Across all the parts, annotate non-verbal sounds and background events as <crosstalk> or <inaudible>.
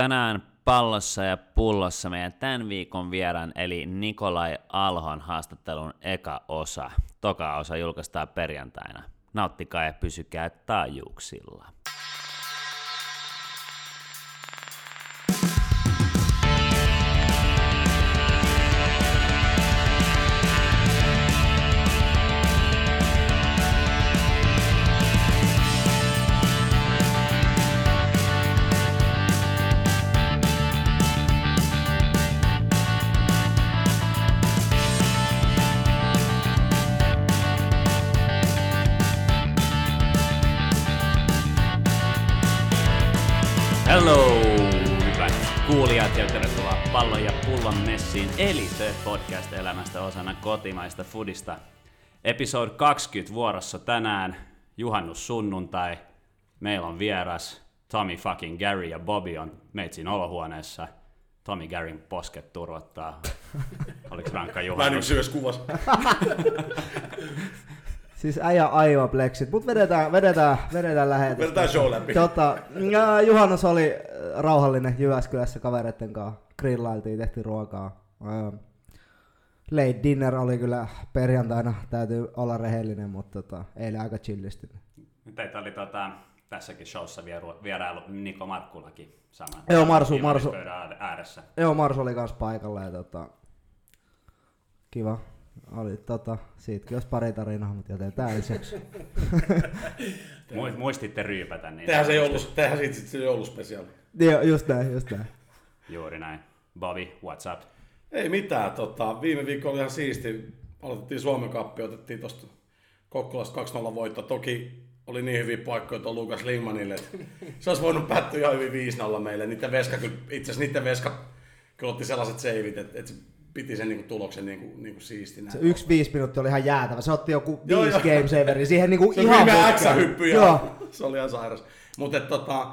Tänään pallossa ja pullossa meidän tämän viikon vieran eli Nikolai Alhon haastattelun eka osa. Toka osa julkaistaan perjantaina. Nauttikaa ja pysykää taajuuksilla. Podcast elämästä osana kotimaista fudista. Episode 20 vuorossa tänään, juhannus sunnuntai. Meillä on vieras Tommy fucking Gary ja Bobby on meitsin olohuoneessa. Tommy Garyn posket turvottaa. <laughs> Oliko rankka Mä en juhannus? yksi kuvas. <laughs> Siis äijä aivan pleksit, mut vedetään, vedetään, vedetään lähetystä. Vedetään show läpi. Tota, ja juhannus oli rauhallinen Jyväskylässä kavereitten kanssa. Grillailtiin, tehtiin ruokaa. Late dinner oli kyllä perjantaina, täytyy olla rehellinen, mutta tota, eilen aika chillisti. Teitä oli tota, tässäkin showssa vieru, vierailu Niko Markkulakin sama. Joo, Marsu, Marsu. ääressä. Joo, Mars oli kanssa paikalla ja tota, kiva. Oli tota, siitäkin olisi pari tarinaa, mutta jätetään. <laughs> Mu- Muistitte ryypätä niin. Tehdään se joulus, tehdään siitä sit se jouluspesiaali. Joo, just näin, just näin. Juuri näin. Bobby, what's up? Ei mitään, tota, viime viikko oli ihan siisti. Aloitettiin Suomen kappi, otettiin tosta Kokkolasta 2-0 voitto. Toki oli niin hyviä paikkoja tuon Lukas Lingmanille, että se olisi voinut päättyä ihan hyvin 5-0 meille. Niiden veska, kyllä, itse asiassa niiden veska kyllä otti sellaiset seivit, että, että se piti sen niinku tuloksen niinku, niinku siistinä. Se yksi viisi minuuttia oli ihan jäätävä. Se otti joku Joo, viisi joo. game saveria siihen niinku Se ihan. X-hyppy ja Joo. se oli ihan sairas. Mutta tota,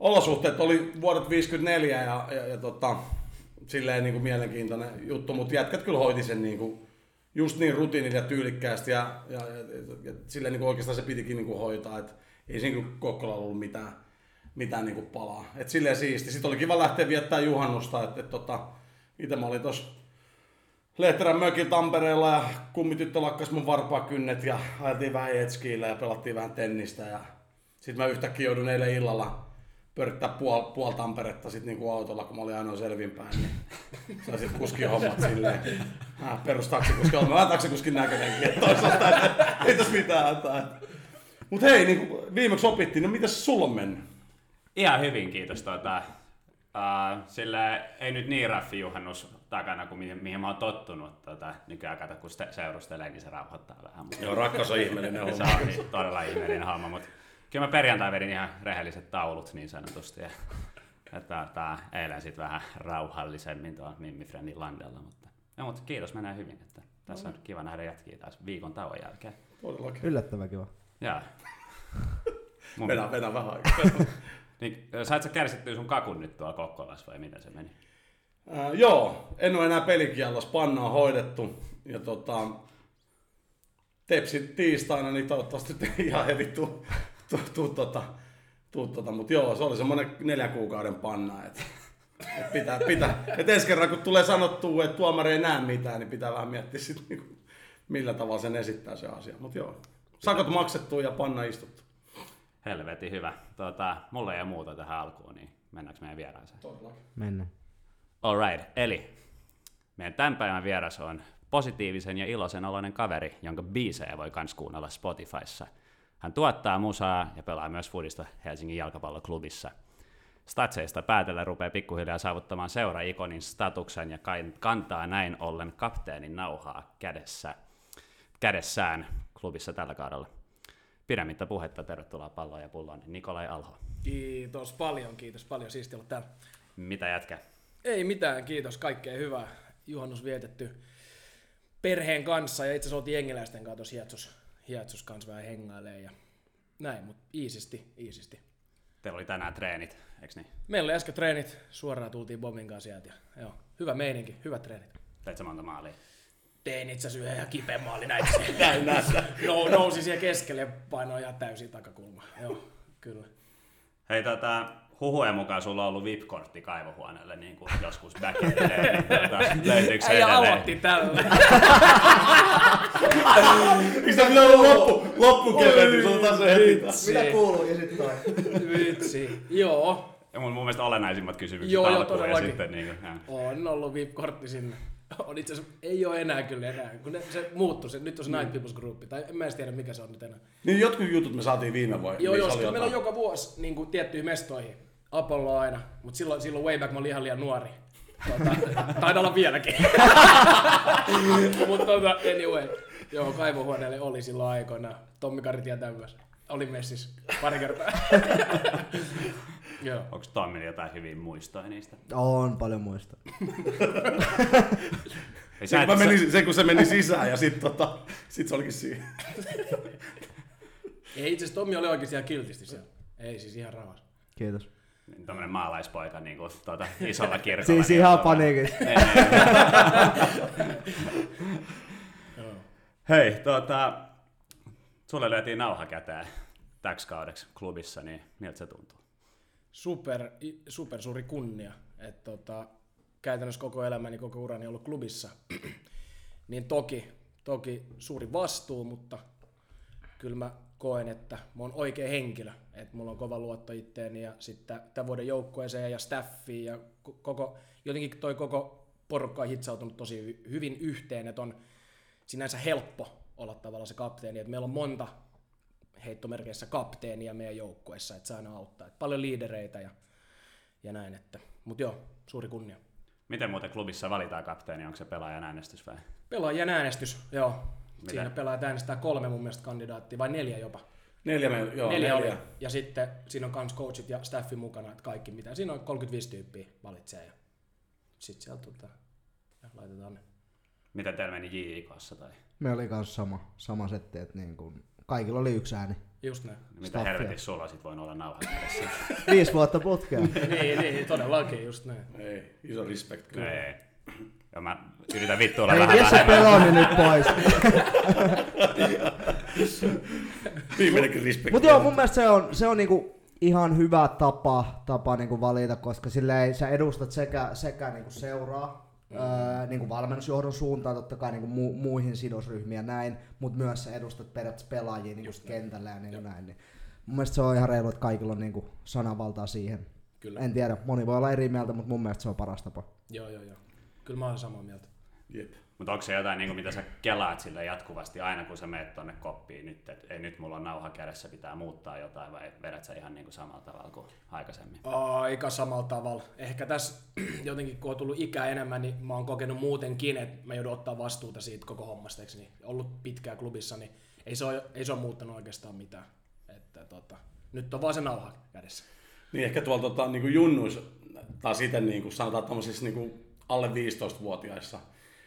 olosuhteet oli vuodet 54 ja, ja, ja tota, silleen niin kuin mielenkiintoinen juttu, mutta jätkät kyllä hoiti sen niin kuin, just niin rutiinilla ja tyylikkäästi ja, ja, ja, ja silleen niin kuin oikeastaan se pitikin niin kuin hoitaa, että ei siinä kyllä Kokkolalla ollut mitään, mitään niin kuin palaa. Et silleen siisti. Sitten oli kiva lähteä viettämään juhannusta, että et, tota, itse mä olin tossa Lehterän mökillä Tampereella ja kummityttö lakkas mun varpaakynnet ja ajeltiin vähän jetskiillä ja pelattiin vähän tennistä ja sitten mä yhtäkkiä joudun eilen illalla pörttää puol, puol Tamperetta sit niinku autolla, kun mä olin ainoa selvinpäin, niin sain sit kuskin hommat silleen. Äh, perus taksikuski on, mä vähän taksikuskin näköinenkin, että toisaalta ei tässä mitään hätää. Mut hei, niin viimeksi opittiin, no mitäs sulla on mennyt? Ihan hyvin, kiitos. Tota, uh, sillä ei nyt niin raffi juhannus takana kuin mihin, mihin mä oon tottunut. Tota, nykyään kato, kun se seurustelee, niin se rauhoittaa vähän. Mutta Joo, rakkaus on ihmeellinen se homma. on niin todella ihmeellinen homma, mutta kyllä mä perjantai vedin ihan rehelliset taulut niin sanotusti. Ja, <laughs> että tää, eilen sitten vähän rauhallisemmin tuolla Mimmi Friendin landella, mutta, ja, mutta kiitos, menee hyvin. Että tässä on kiva nähdä jätkiä taas viikon tauon jälkeen. Todellakin. Yllättävän kiva. Jaa. <laughs> Mun, vedän vähän aikaa. <laughs> niin, sait sä kärsittyä sun kakun nyt tuolla Kokkolassa vai miten se meni? Ää, joo, en ole enää pelikiellossa, panna on hoidettu. Ja tota, tepsi tiistaina, niin toivottavasti nyt ei ihan heti tuu, tuu, tota, tuu tota, mutta joo, se oli semmoinen neljän kuukauden panna, että et pitää, pitää. Et ensi kerran kun tulee sanottua, että tuomari ei näe mitään, niin pitää vähän miettiä sit, niinku, millä tavalla sen esittää se asia. Mutta joo, sakot maksettu ja panna istuttu. Helvetin hyvä. Tota, mulla ei ole muuta tähän alkuun, niin mennäänkö meidän vieraaseen? Todellakin. Mennään. Alright, eli meidän tämän päivän vieras on positiivisen ja iloisen oloinen kaveri, jonka biisejä voi kans kuunnella Spotifyssa. Hän tuottaa musaa ja pelaa myös foodista Helsingin jalkapalloklubissa. Statseista päätellä rupeaa pikkuhiljaa saavuttamaan seura-ikonin statuksen ja kantaa näin ollen kapteenin nauhaa kädessä, kädessään klubissa tällä kaudella. Pidemmittä puhetta, tervetuloa palloon ja pulloon, Nikolai Alho. Kiitos paljon, kiitos paljon. Siisti olla täällä. Mitä jätkä? Ei mitään, kiitos. Kaikkea hyvää. Juhannus vietetty perheen kanssa ja itse asiassa oltiin jengiläisten kanssa tuossa hiatsus, kanssa vähän hengailee ja näin, mutta iisisti, iisisti. Teillä oli tänään treenit, eikö niin? Meillä oli äsken treenit, suoraan tultiin Bobin kanssa sieltä ja joo, hyvä meininki, hyvät treenit. Teit sä monta maalia? Tein itse asiassa yhden ihan kipeän maali näin. <laughs> Näin näistä. no, nousi siellä keskelle ja painoi ihan täysin takakulma. Joo, kyllä. Hei, tota, huhujen mukaan sulla on ollut VIP-kortti kaivohuoneelle niin kuin joskus back in the day. <laughs> Niin, löytyykö se Äijä edelleen? aloitti tällä. <laughs> Miksi tämä pitää olla loppu, loppukevennys, otetaan se heti tässä. Mitä kuuluu ja sit toi? Vitsi. Joo. Ja mun, mun mielestä olennaisimmat kysymykset Joo, joo, alkuun ja todellakin. sitten niin kuin, On ollut VIP-kortti sinne. On itse asiassa, ei ole enää kyllä enää, kun ne, se muuttui, se, nyt on se Night People's Group, tai en mä edes tiedä mikä se on nyt enää. Niin jotkut jutut me saatiin viime vuonna. Joo, niissä joo, meillä on joka vuosi niin kuin, tiettyihin mestoihin. Apollo aina, mutta silloin, silloin way back mä olin ihan liian nuori. Tota, <laughs> taitaa olla vieläkin. <laughs> mutta tota, anyway. Joo, kaivohuoneelle oli silloin aikoina. Tommi Kari tietää myös. Oli messissä pari kertaa. <laughs> joo. Onko Tommilla jotain hyviä muistoja niistä? On paljon muista. Ei, Se, sä kun menin, se, kun se meni sisään ja sitten tota, sit se olikin siinä. Ei itse asiassa Tommi oli oikeasti ihan kiltisti siellä. Ei siis ihan rauhassa. Kiitos. Niin Tämmönen maalaispoika niin kuin, tuota, <laughs> isolla kirkolla. Siis niin, ihan paniikissa. <laughs> Ei. Joo. Hei, tuota, sulle löytiin nauha käteen täksi kaudeksi klubissa, niin miltä se tuntuu? super, super suuri kunnia, että tota, käytännössä koko elämäni, koko urani ollut klubissa, <clears throat> niin toki, toki suuri vastuu, mutta kyllä mä koen, että mä oon oikea henkilö, että mulla on kova luotto itteeni ja sitten tämän vuoden joukkueeseen ja staffiin ja ko- koko, jotenkin toi koko porukka on hitsautunut tosi hy- hyvin yhteen, että on sinänsä helppo olla tavallaan se kapteeni, että meillä on monta heittomerkeissä kapteenia meidän joukkueessa, että se aina auttaa. Et paljon liidereitä ja, ja näin, että. Mut joo, suuri kunnia. Miten muuten klubissa valitaan kapteeni? Onko se pelaajan äänestys vai? Pelaajien äänestys, joo. Mitä? Siinä pelaajat äänestää kolme mun mielestä kandidaattia, vai neljä jopa. Neljä meillä, joo, neljä, neljä. oli. Ja sitten siinä on kans coachit ja staffi mukana, että kaikki mitä. Siinä on 35 tyyppiä valitsee ja sitten sieltä tota, ja laitetaan ne. Miten teillä meni JIKssa tai Me oli kans sama, sama setti, että niin kun, kaikilla oli yksi ääni. Just näin. mitä Staffia. helvetissä sulla sit voinut olla nauha kädessä? Viisi vuotta putkea. <laughs> niin, niin, todellakin, just näin. Ei, iso respect kyllä. Ei. Ja mä yritän vittuilla Ei vähän vie se vähemmän. peloni nyt pois. Viimeinenkin respect. Mutta joo, mun mielestä se on, se on niinku ihan hyvä tapa, tapa niinku valita, koska silleen sä edustat sekä, sekä niinku seuraa, öö, niinku valmennusjohdon suuntaan, totta kai niinku mu, muihin sidosryhmiin ja näin, mutta myös sä edustat periaatteessa pelaajia niinku kentällä ja niinku näin. Niin. Mun mielestä se on ihan reilu, että kaikilla on niinku sananvaltaa siihen. Kyllä. En tiedä, moni voi olla eri mieltä, mutta mun mielestä se on paras tapa. Joo, joo, joo. Kyllä mä olen samaa mieltä. Jep. Mutta onko se jotain, niin kuin, mitä sä kelaat sille jatkuvasti aina, kun sä meet tonne koppiin nyt, että ei nyt mulla on nauha kädessä, pitää muuttaa jotain, vai vedät sä ihan niin kuin samalla tavalla kuin aikaisemmin? Aika samalla tavalla. Ehkä tässä <clears throat> jotenkin kun on tullut ikää enemmän, niin mä oon kokenut muutenkin, että mä joudun ottaa vastuuta siitä koko hommasta. eikö Niin ollut pitkään klubissa, niin ei se ole, ei se ole muuttanut oikeastaan mitään. Että, tota, nyt on vaan se nauha kädessä. Niin ehkä tuolla tota, niin kuin junnuissa, tai sitten niin kuin sanotaan tämmöisissä niin kuin alle 15-vuotiaissa,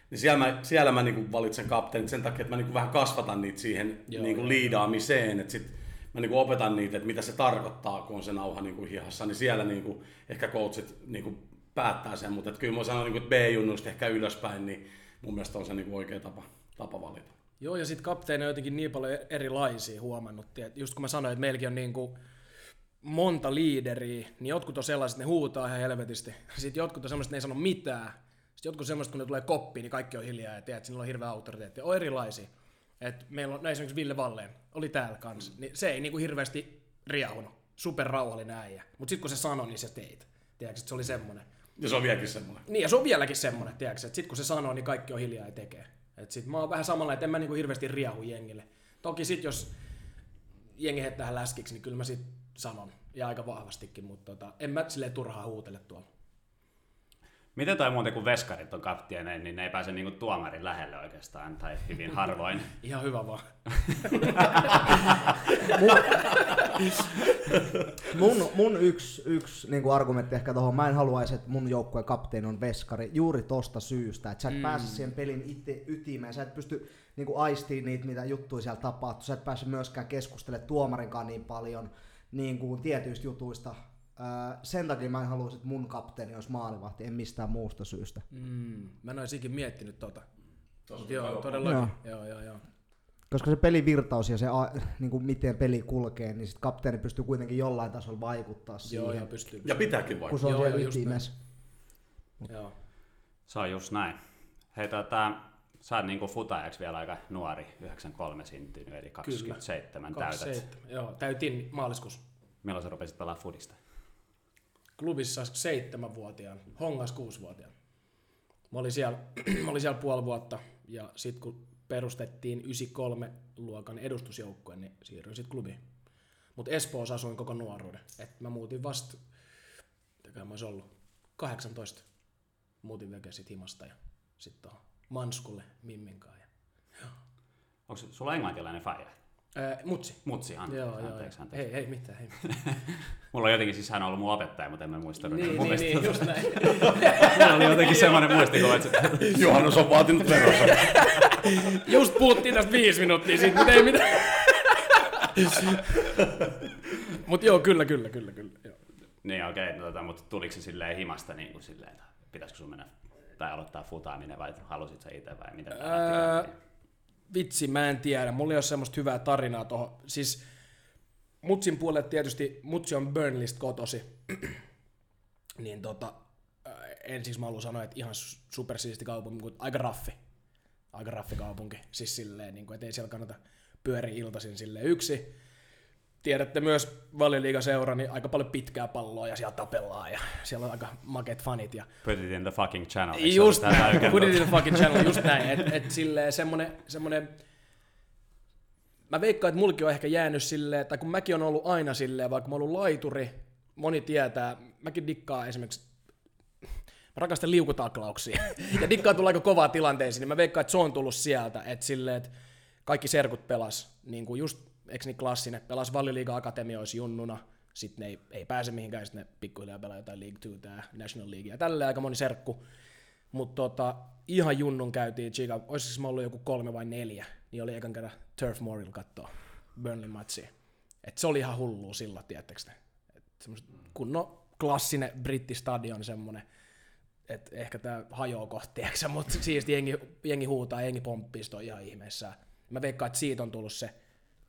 niin siellä mä, siellä mä niin kuin valitsen kapteenit sen takia, että mä niin kuin vähän kasvatan niitä siihen Joo, niin kuin liidaamiseen, että sit mä niin kuin opetan niitä, että mitä se tarkoittaa, kun on se nauha niin kuin hihassa, niin siellä niin kuin ehkä coachit niin kuin päättää sen, mutta että kyllä mä sanon, niin kuin, että B-junnuista ehkä ylöspäin, niin mun mielestä on se niin kuin oikea tapa, tapa valita. Joo, ja sitten kapteeni on jotenkin niin paljon erilaisia huomannut. Et just kun mä sanoin, että meilläkin on niinku monta liideriä, niin jotkut on sellaiset, ne huutaa ihan helvetisti. Sitten jotkut on sellaiset, ne ei sano mitään. Sitten jotkut on sellaiset, kun ne tulee koppiin, niin kaikki on hiljaa ja tiedät, että sillä on hirveä autoriteetti. On erilaisia. Et meillä on no esimerkiksi Ville Valleen, oli täällä kanssa, niin se ei niinku hirveästi riahunut. Super rauhallinen äijä. Mutta sitten kun se sanoi, niin se teit. Tiedätkö, että se oli semmoinen. Ja se on vieläkin semmoinen. Niin, ja se on vieläkin semmoinen, tiedätkö, että sit kun se sanoo, niin kaikki on hiljaa ja tekee. Et sit mä oon vähän samalla, että en mä niinku hirveästi riahu jengille. Toki sit jos jengi heittää läskiksi, niin kyllä mä sit sanon. Ja aika vahvastikin, mutta tota, en mä silleen turhaa huutele tuolla. Miten toi muuten, kun veskarit on kapteeneja, niin ne ei pääse niinku tuomarin lähelle oikeastaan, tai hyvin <laughs> harvoin. Ihan hyvä vaan. Mun, mun yksi, yksi niin kuin argumentti ehkä tuohon, mä en haluaisi, että mun joukkueen kapteeni on veskari juuri tosta syystä, että sä et mm. pääse siihen pelin itse ytimeen, sä et pysty niin kuin aistiin niitä, mitä juttuja siellä tapahtuu, sä et pääse myöskään keskustelemaan tuomarinkaan niin paljon niin kuin tietyistä jutuista. Sen takia mä en haluaisi, että mun kapteeni olisi maalivahti, en mistään muusta syystä. Mm, mä en ois ikin miettinyt tota. Joo, todellakin. Joo. joo, joo, joo. koska se pelivirtaus ja se, a- niin kuin miten peli kulkee, niin sit kapteeni pystyy kuitenkin jollain tasolla vaikuttaa siihen, Joo, joo, pystyy. Ja pitääkin kun vaikka. se on Joo, siellä joo, just ytimessä. Joo. Se on just näin. Hei, tota, sä oot niinku futajaksi vielä aika nuori, 93 syntynyt, eli 27 täytät. 27. Joo, täytin maaliskuussa. Milloin sä rupesit pelaa fudista? klubissa seitsemänvuotiaan, hongas kuusivuotiaan. Mä olin siellä, <clears throat> mä olin siellä puoli vuotta ja sitten kun perustettiin 93 luokan edustusjoukkue, niin siirryin sitten klubiin. Mutta Espoossa asuin koko nuoruuden. Et mä muutin vasta, mitäkään mä olisi ollut, 18. Muutin veke sit himasta ja sitten tuohon Manskulle Mimminkaan. Ja... Onko sulla englantilainen faija? Ää, mutsi. Mutsi, an- Joo, joo, anteeksi, joo. anteeksi. Hei, hei, mitään, hei. mitään. <laughs> Mulla on jotenkin, siis hän on ollut mun opettaja, mutta en mä muista. niin, mun niin, mielestä- niin, just näin. <laughs> Mulla oli jotenkin semmoinen muistikuva, että <laughs> Juhannus on vaatinut verossa. Just puhuttiin tästä viisi minuuttia siitä, mutta ei mitään. Mut joo, kyllä, kyllä, kyllä, kyllä. Joo. Niin okei, okay, no, tota, mutta tuliko se silleen himasta niin kuin silleen, että pitäisikö sun mennä tai aloittaa futaaminen vai halusit sä itse vai lähti käyntiin? vitsi, mä en tiedä. Mulla ei ole semmoista hyvää tarinaa tuohon. Siis Mutsin puolelle tietysti, Mutsi on Burnleystä kotosi. <clears throat> niin tota, ensiksi mä haluan sanoa, että ihan su- supersiisti kaupunki, mutta aika raffi. Aika raffi kaupunki. Siis silleen, niin kuin, että ei siellä kannata pyöriä iltaisin silleen yksi. Tiedätte myös Valioliiga-seura, niin aika paljon pitkää palloa ja siellä tapellaan ja siellä on aika makeet fanit ja Put it in the fucking channel. Just näin, put it in the fucking channel, just näin, että et silleen semmonen, semmonen, mä veikkaan, että mulki on ehkä jäänyt silleen, tai kun mäkin on ollut aina silleen, vaikka mä oon ollut laituri, moni tietää, mäkin dikkaan esimerkiksi, mä rakastan liukutaklauksia, <laughs> ja dikkaan tulla aika kovaa tilanteisiin, niin mä veikkaan, että se on tullut sieltä, että silleen, että kaikki serkut pelas, niin kuin just, eikö niin klassinen, pelas Valioliiga Akatemioissa junnuna, sitten ne ei, ei pääse mihinkään, sitten ne pikkuhiljaa pelaa jotain League 2 tää National League, ja tälleen aika moni serkku, mutta tota, ihan junnun käytiin Chica, olisiko mä ollut joku kolme vai neljä, niin oli ekan kerran Turf Moorilla katsoa Burnley matsia. Et se oli ihan hullua silloin, tiedättekö te? Kunnon klassinen brittistadion semmonen, että ehkä tää hajoaa kohti, mutta siisti jengi, jengi huutaa, jengi pomppii, on ihan ihmeessä. Mä veikkaan, että siitä on tullut se,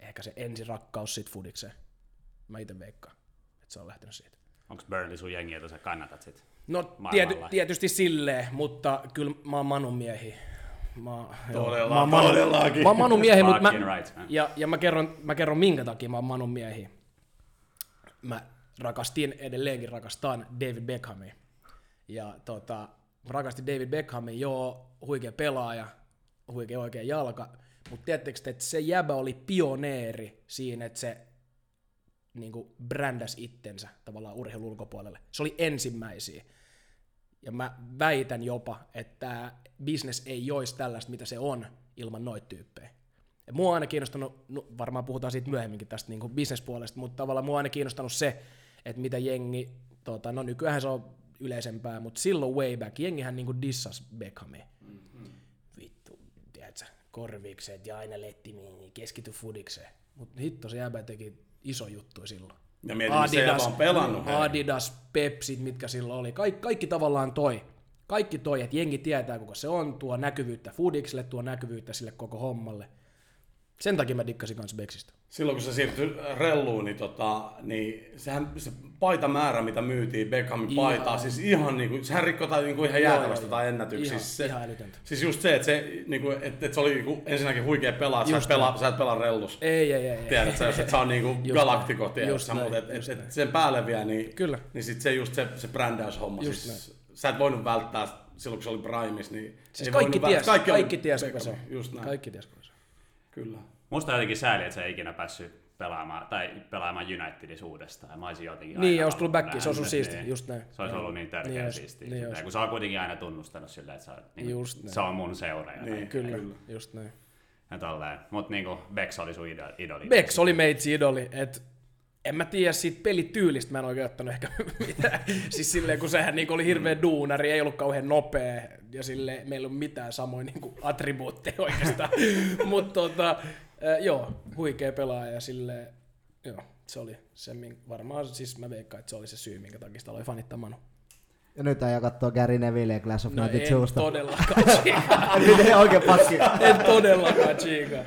ehkä se ensirakkaus sit fudikseen. Mä itse veikkaan, että se on lähtenyt siitä. Onko Burnley sun jengi, jota sä kannatat sit? No tiety, tietysti silleen, mutta kyllä mä oon Manun miehi. Mä, joo, Todella- mä oon Manu, todellakin. Mä oon Manun miehi, mutta mä, right, man. ja, ja mä, kerron, mä kerron minkä takia mä oon Manun miehi. Mä rakastin, edelleenkin rakastan David Beckhamia. Ja tota, mä rakastin David Beckhamin, joo, huikea pelaaja, huikea oikea jalka, mutta tiedättekö te, että se jäbä oli pioneeri siinä, että se niin kuin brändäs itsensä tavallaan urheilun ulkopuolelle. Se oli ensimmäisiä. Ja mä väitän jopa, että business ei joisi tällaista, mitä se on, ilman noita tyyppejä. Ja mua on aina kiinnostanut, no varmaan puhutaan siitä myöhemminkin tästä niin bisnespuolesta, mutta tavallaan mua on aina kiinnostanut se, että mitä jengi, tota, no nykyään se on yleisempää, mutta silloin way back, jengihän niin dissas Beckhamia. Korvikset ja aina lettimiin, keskity fudikseen. Mutta hitto se jäbä teki iso juttu silloin. Ja mietin, se on pelannut. hei. Adidas, Pepsit, mitkä silloin oli. Kaikki, kaikki tavallaan toi. Kaikki toi, että jengi tietää, kuka se on, tuo näkyvyyttä Foodikselle, tuo näkyvyyttä sille koko hommalle. Sen takia mä dikkasin kans Beksistä. Silloin kun se siirtyi relluun, niin, tota, niin sehän, se paitamäärä, mitä myytiin, Beckhamin paitaa, siis ihan niinku, sehän rikkoi tai niinku ihan joo, tai ennätyksiä. Ihan- Siis se, ihan älytöntä. Siis just se, että se, niinku, että, että se oli niinku, ensinnäkin huikea pelaa, sä et pelaa, näin. sä et pelaa rellus. Ei, ei, ei. ei. Tiedät sä, jos et sä on niinku Just galaktiko, näin. tiedät sä, näin, mutta et, et, et, näin. sen päälle vielä, niin, Kyllä. niin sit se just se, se brändäyshomma. Just Siis, sä et voinut välttää silloin, kun se oli Primis, niin Siis kaikki ties, kaikki, kaikki ties, kuka se on. Just näin, Kaikki ties, kuka se on. kyllä. Musta on jotenkin sääli, että sä ei ikinä päässyt pelaamaan, tai pelaamaan Unitedissa uudestaan. Mä olisin jotenkin Niin, olisi tullut backiin, se olisi ollut siisti, niin. just näin. Se olisi ollut niin tärkeä Niin siistiä. niin Niin kun sä oot kuitenkin aina tunnustanut sillä, että sä oot, niin Just näin. se on mun seura. Ja, Niin. niin. Kyllä, just näin. ja tolleen. Mut niinku Bex oli sun idoli. idoli. Bex oli meitsi idoli, että en mä tiedä siitä pelityylistä, mä en oikein ottanut ehkä <laughs> mitään. siis silleen, kun sehän niin oli hirveä duunari, ei ollut kauhean nopea, ja sille meillä ei ollut mitään samoin niin attribuutteja oikeastaan. <laughs> Mutta tota, äh, joo, huikea pelaaja, ja sille joo, se oli se, min- varmaan siis mä veikkaan, että se oli se syy, minkä takia sitä oli fanittamanut. Ja nyt ajan kattoo Gary Neville ja Clash of No en 92. todellakaan <laughs> chiikaa. Miten oikein pakki? En todellakaan chiikaa.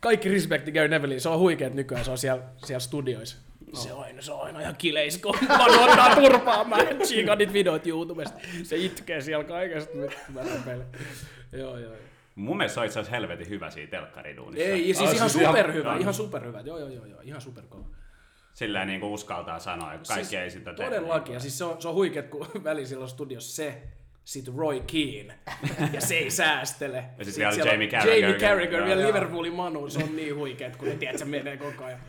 kaikki respekti Gary Nevillein, se on huikeet nykyään, se on siellä, siellä studioissa. Se on se on aina ihan kileis, kun Manu ottaa turpaa. Mä tsiikan niitä videoita YouTubesta. Se itkee siellä kaikesta. Vittu, mä. Joo, joo, joo. Mun mielestä se on itse asiassa helvetin hyvä siinä telkkariduunissa. Ei, siis Ah, ihan siis ihan- superhyvä, Joo. ihan superhyvä. Joo, joo, joo, joo, ihan superkova. Silleen niin kuin uskaltaa sanoa, että kaikki Siis ei sitä tee. Todellakin, ja siis se on, se on huikeet, kun <laughs> väliin silloin studiossa se, sit Roy Keane, ja se ei säästele. Ja sit Sit vielä Jamie Carragher. Jamie Carragher, joo. Liverpoolin Manu, se on niin huikeet, kun ne tiedät, se menee koko ajan.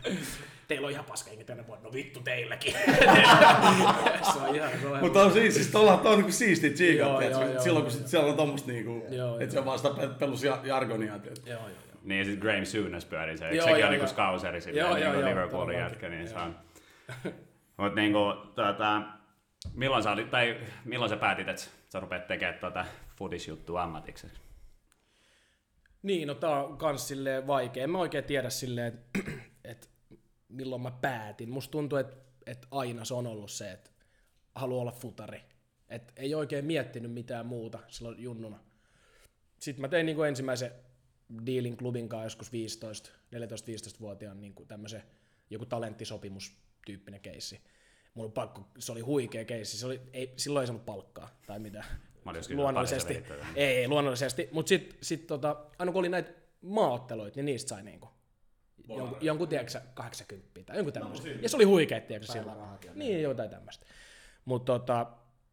Teillä on ihan paska henki tänne vuonna, no vittu teilläkin. <laughs> se on ihan, se on ihan Mutta on siis, siis tuolla on niinku siistiä Joo, tsiikat, joo, tiedätkö, joo, silloin joo. kun sit siellä on tommoista niinku, Joo, että se on vaan sitä pe- pelus ja- jargonia. Joo, joo, joo. Niin ja sit Graham Souness pyörii se, Joo, sekin joo, on niinku joo. skauseri silleen, Joo, niinku joo, joo, Liverpoolin jätkä, niin se on. Mut niinku, tota, milloin sä, olit, tai milloin sä päätit, että sä rupeat tekemään tota fudisjuttua ammatikseksi? Niin, no tää on kans silleen vaikea. En mä oikein tiedä silleen, <clears throat> että et milloin mä päätin. Musta tuntuu, että et aina se on ollut se, että haluaa olla futari. Et ei oikein miettinyt mitään muuta silloin junnuna. Sitten mä tein niinku ensimmäisen dealin klubin kanssa joskus 15, 14-15-vuotiaan niinku tämmöisen joku talenttisopimus tyyppinen keissi. Mun on pakko, se oli huikea keissi, se oli, ei, silloin ei saanut palkkaa tai kysynyt, Luonnollisesti. Ei, ei, luonnollisesti. Mutta sitten sit, tota, aina kun oli näitä maaotteluita, niin niistä sai niinku jonkun, jonkun tiedätkö, sä, 80 tai jonkun tämmöistä. ja se oli huikea, tiedätkö, silloin. Niin, jotain tämmöistä. Mutta tota,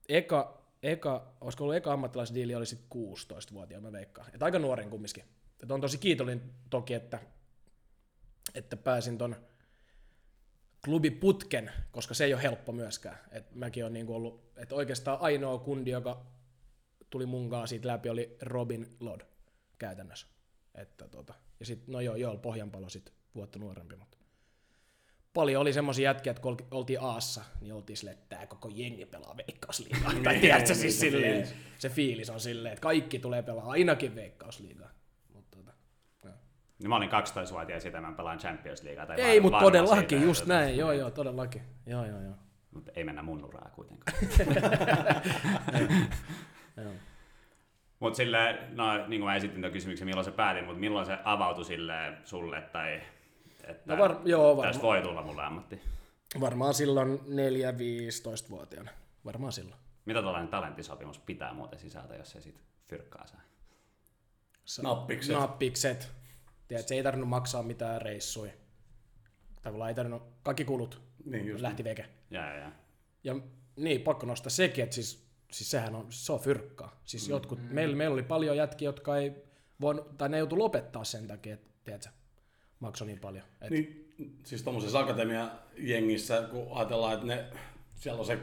eka, eka, olisiko ollut eka ammattilaisdiili, oli sitten 16-vuotiaan, mä veikkaan. Et aika nuoren kumminkin. Et on tosi kiitollinen toki, että, että pääsin ton klubiputken, koska se ei ole helppo myöskään. Et mäkin on niinku ollut, että oikeastaan ainoa kundi, joka tuli mun kanssa siitä läpi, oli Robin Lod käytännössä. Että tota, ja sitten, no joo, joo, Pohjanpalo sitten vuotta nuorempi, mutta paljon oli semmoisia jätkiä, että kun olti- oltiin Aassa, niin oltiin silleen, että tämä koko jengi pelaa veikkausliigaa. <laughs> tai tiedätkö siis silleen, se fiilis on silleen, että kaikki tulee pelaa ainakin veikkausliigaa. Mut tota. Niin mä olin 12-vuotias sitä, mä pelaan Champions Leaguea. Tai Ei, mutta todellakin, siitä, just näin, joo joo, todellakin. Joo joo joo. Mutta ei mennä mun uraa kuitenkaan. <laughs> Mutta sille, no niin kuin mä esitin tuon kysymyksen, milloin se päätin, mutta milloin se avautui sille sulle, tai että No var- joo, varma- tästä voi tulla mulle ammatti. Varmaan silloin 4-15-vuotiaana. Varmaan silloin. Mitä tällainen talenttisopimus pitää muuten sisältä, jos se sit fyrkkaa saa? Sa- Nappikset. Nappikset. Tiedätkö, ei tarvinnut maksaa mitään reissuja. Tavallaan ei tarvinnut, kaikki kulut Niin just. lähti veke. Ja, ja, ja. Ja niin, pakko nostaa sekin, että siis, siis sehän on, se on fyrkkaa. Siis jotkut, meillä, meillä oli paljon jätkiä, jotka ei voinut, tai ne joutui lopettaa sen takia, että tiedätkö, maksoi niin paljon. Et, Niin, siis tuommoisessa akatemiajengissä, kun ajatellaan, että ne, siellä on se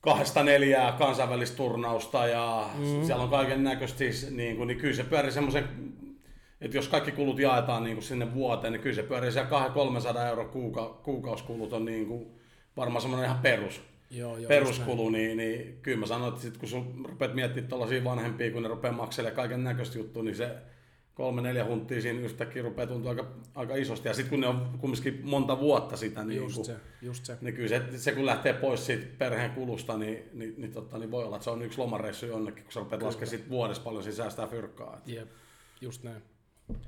kahdesta neljää kansainvälistä turnausta ja mm. siellä on kaiken näköistä, siis, niin, kuin, niin kyllä se pyörii semmoisen, että jos kaikki kulut jaetaan niin kuin sinne vuoteen, niin kyllä se pyörii siellä 300 euro kuuka, kuukausikulut on niin kuin, varmaan semmoinen ihan perus. joo, joo, peruskulu, niin, niin kyllä mä sanon, että sit kun sun rupeat miettimään tuollaisia vanhempia, kun ne rupeaa makselemaan kaiken näköistä juttua, niin se kolme neljä hunttia siinä yhtäkkiä rupeaa tuntua aika, aika isosti. Ja sitten kun ne on kumminkin monta vuotta sitä, niin, just kun, se, just se. niin kyllä se, se, kun lähtee pois siitä perheen kulusta, niin, niin, niin, totta, niin voi olla, että se on yksi lomareissu jonnekin, kun sä rupeat laskemaan sit vuodessa paljon sisään sitä fyrkkaa. Et Jep, just näin.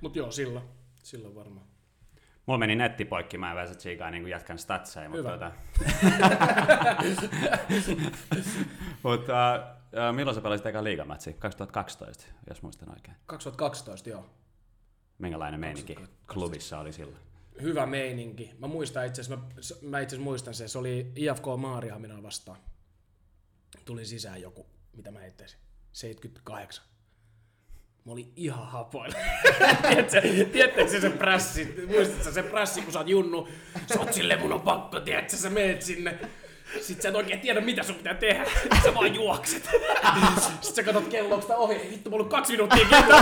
Mut joo, silloin, silloin varmaan. Mulla meni netti poikki, mä en pääse tsiikaa niin jätkän statseja, mutta Hyvä. tota... <laughs> <laughs> mutta uh, milloin sä pelasit eka liigamatsi? 2012, jos muistan oikein. 2012, joo. Minkälainen meininki klubissa oli silloin? hyvä meininki. Mä muistan itse mä, mä itse muistan se, se oli IFK Maarihaminaa vastaan. Tuli sisään joku, mitä mä heittäisin, 78. Mä olin ihan hapoilla. <laughs> tiedätkö, tiedätkö se, se prässi, muistatko se prässi, kun sä oot junnu, sä oot silleen, mun on pakko, tiedätkö, sä meet sinne. Sitten sä et oikein tiedä, mitä sun pitää tehdä. Sä vaan juokset. Sitten sä katsot kelloa, onko ohi. Vittu, mulla on kaksi minuuttia kello.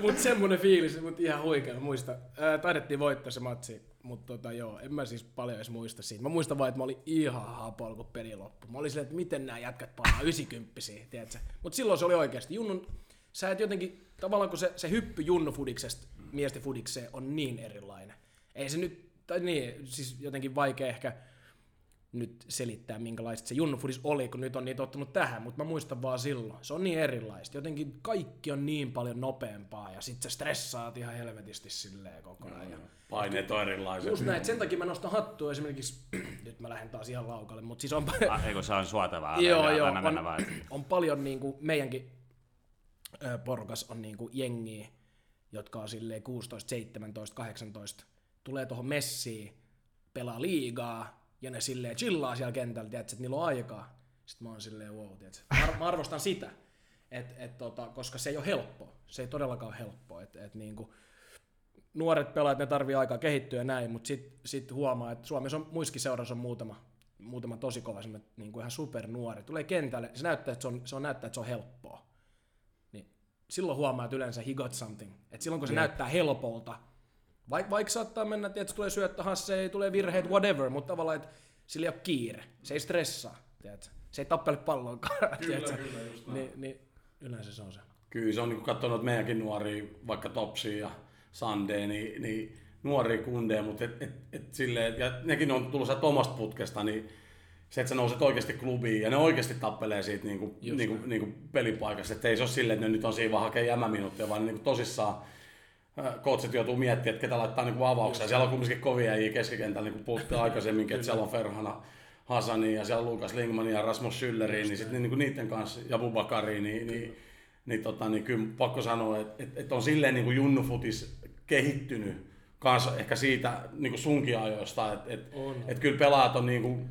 Mut semmonen fiilis, mut ihan huikea, muista. Taidettiin voittaa se matsi, mutta tota, joo, en mä siis paljon edes muista siitä. Mä muistan vaan, että mä olin ihan hapoilla, kun peli loppui. Mä olin silleen, että miten nämä jätkät palaa 90 tiedätkö? Mut silloin se oli oikeasti. Junnun, sä et jotenkin, tavallaan kun se, se hyppy junnu fudiksesta miesten fudikseen on niin erilainen. Ei se nyt, tai niin, siis jotenkin vaikea ehkä nyt selittää, minkälaista se junnufudis oli, kun nyt on niin tottunut tähän, mutta mä muistan vaan silloin. Se on niin erilaista. Jotenkin kaikki on niin paljon nopeampaa ja sit sä stressaat ihan helvetisti silleen koko ajan. Ja Paineet on erilaiset. Just näin, sen takia mä nostan hattua esimerkiksi, <clears throat> nyt mä lähden taas ihan laukalle, mutta siis on, Ah, ei kun se on suotavaa. <laughs> Joo, joo, on, vaan. on paljon niin kuin meidänkin porukas on niin kuin jengiä, jotka on silleen 16, 17, 18, tulee tuohon messiin, pelaa liigaa, ja ne silleen chillaa siellä kentällä, tiedätkö, että niillä on aikaa. Sitten mä oon silleen, wow, tiedätkö. Mä, ar- mä arvostan sitä, et, et, tota, koska se ei ole helppoa. Se ei todellakaan ole helppoa. Et, et, niin kuin, nuoret pelaajat, ne tarvii aikaa kehittyä ja näin, mutta sitten sit huomaa, että Suomessa on muissakin seurassa on muutama, muutama tosi kova, niin kuin ihan supernuori. Tulee kentälle, se näyttää, että se on, se on, näyttää, että se on helppoa. Niin silloin huomaa, että yleensä he got something. Et silloin kun se näyttää helpolta, vaikka vaik saattaa mennä, että tulee syöttö, hasse, tulee virheet, whatever, mutta tavallaan, että sillä ei ole kiire. Se ei stressaa, tiedätkö? Se ei tappele pallonkaan, tiedätkö? Niin, niin yleensä se on se. Kyllä se on niin katsonut meidänkin nuoria, vaikka Topsia ja Sande, niin, niin nuoria kundeja, mutta et, et, et silleen, ja nekin on tullut sieltä omasta putkesta, niin se, että sä nouset oikeasti klubiin ja ne oikeasti tappelee siitä niin kuin, niin kuin, niin kuin pelipaikasta, että ei se ole silleen, että ne nyt on siinä vaan hakee jämäminuuttia, vaan ne niin kuin tosissaan coachit joutuu miettimään, että ketä laittaa niin avaukseen. Siellä on kumminkin kovia äijiä keskikentällä, niin kuin puhuttiin aikaisemminkin, että siellä on Ferhana Hasani ja siellä on Lukas Lingman ja Rasmus Schülleri, niin sitten niin niiden kanssa ja Bubakari, niin, niin, niin, tota, niin kyllä pakko sanoa, että, että, että on silleen niin kuin junnufutis kehittynyt kanssa ehkä siitä niin kuin sunkin ajoista, että, että, että kyllä pelaajat on niin kuin,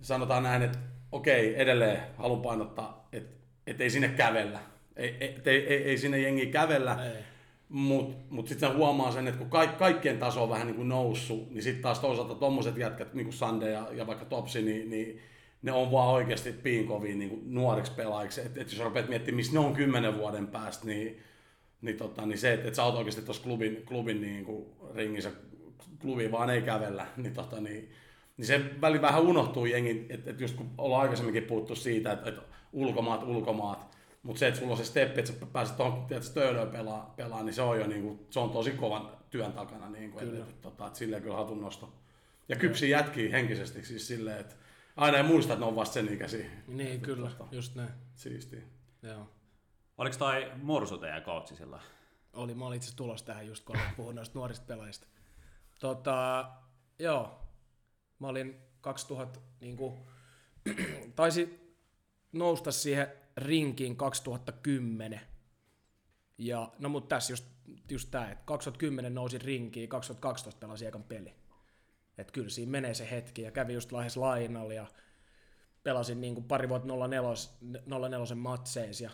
sanotaan näin, että okei, edelleen haluan painottaa, että, että ei sinne kävellä. Ei, ei, ei, ei, ei sinne jengi kävellä, Ei. Mutta mut sitten sen huomaa sen, että kun kaik, kaikkien taso on vähän niin kuin noussut, niin sitten taas toisaalta tommoset jätkät, niin kuin Sande ja, ja vaikka Topsi, niin, niin ne on vaan oikeasti piinkovia niin nuoriksi pelaajiksi. Että et jos rupeat miettimään, missä ne on kymmenen vuoden päästä, niin, niin, tota, niin se, että et sä oot oikeasti tuossa klubin, klubin niin kuin ringissä, klubi vaan ei kävellä, <laughs> niin, tota, niin, niin se väli vähän unohtuu jengi, että et just kun ollaan aikaisemminkin puhuttu siitä, että, että ulkomaat, ulkomaat, mutta se, että sulla on se steppi, että sä pääset tuohon stöölöön pelaa, pelaa, niin se on jo niinku, se on tosi kovan työn takana. Niinku, että, että, tota, että silleen kyllä hatun nosto. Ja kypsi jätkii henkisesti siis silleen, että aina ei muista, että ne on vasta sen ikäisiä. Niin, Että, kyllä, tota, just näin. Siistiä. Joo. Oliko toi Mursu teidän coachi silloin? Oli, mä olin itse tulossa tähän just, kun olin puhunut noista nuorista pelaajista. Tota, joo, mä olin 2000, niin kuin, taisi nousta siihen rinkiin 2010. Ja, no mutta tässä just, just tää, että 2010 nousi rinkiin, 2012 pelasin ekan peli. Et kyllä siinä menee se hetki ja kävi just lähes lainalla ja pelasin niin kuin pari vuotta 04, 04 matseis ja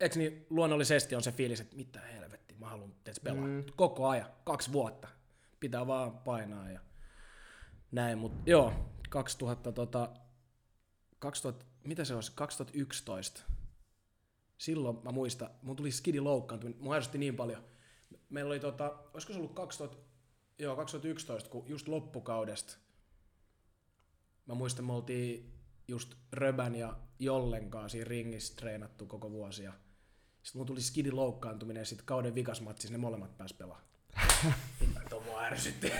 eikö niin luonnollisesti on se fiilis, että mitä helvetti, mä haluan teet pelaa mm. koko ajan, kaksi vuotta, pitää vaan painaa ja näin, mutta joo, 2000, tota, 2000, mitä se olisi, 2011, silloin mä muistan, mun tuli skidi loukkaantuminen, mun ärsytti niin paljon, meillä oli tota, olisiko se ollut 2000, joo, 2011, kun just loppukaudesta, mä muistan, me oltiin just Röbän ja Jollen kanssa siinä ringissä treenattu koko vuosi. Ja sitten mun tuli skidi loukkaantuminen ja sitten kauden vikasmatsissa ne molemmat pääs pelaamaan. <laughs> Tuo mua ärsytti.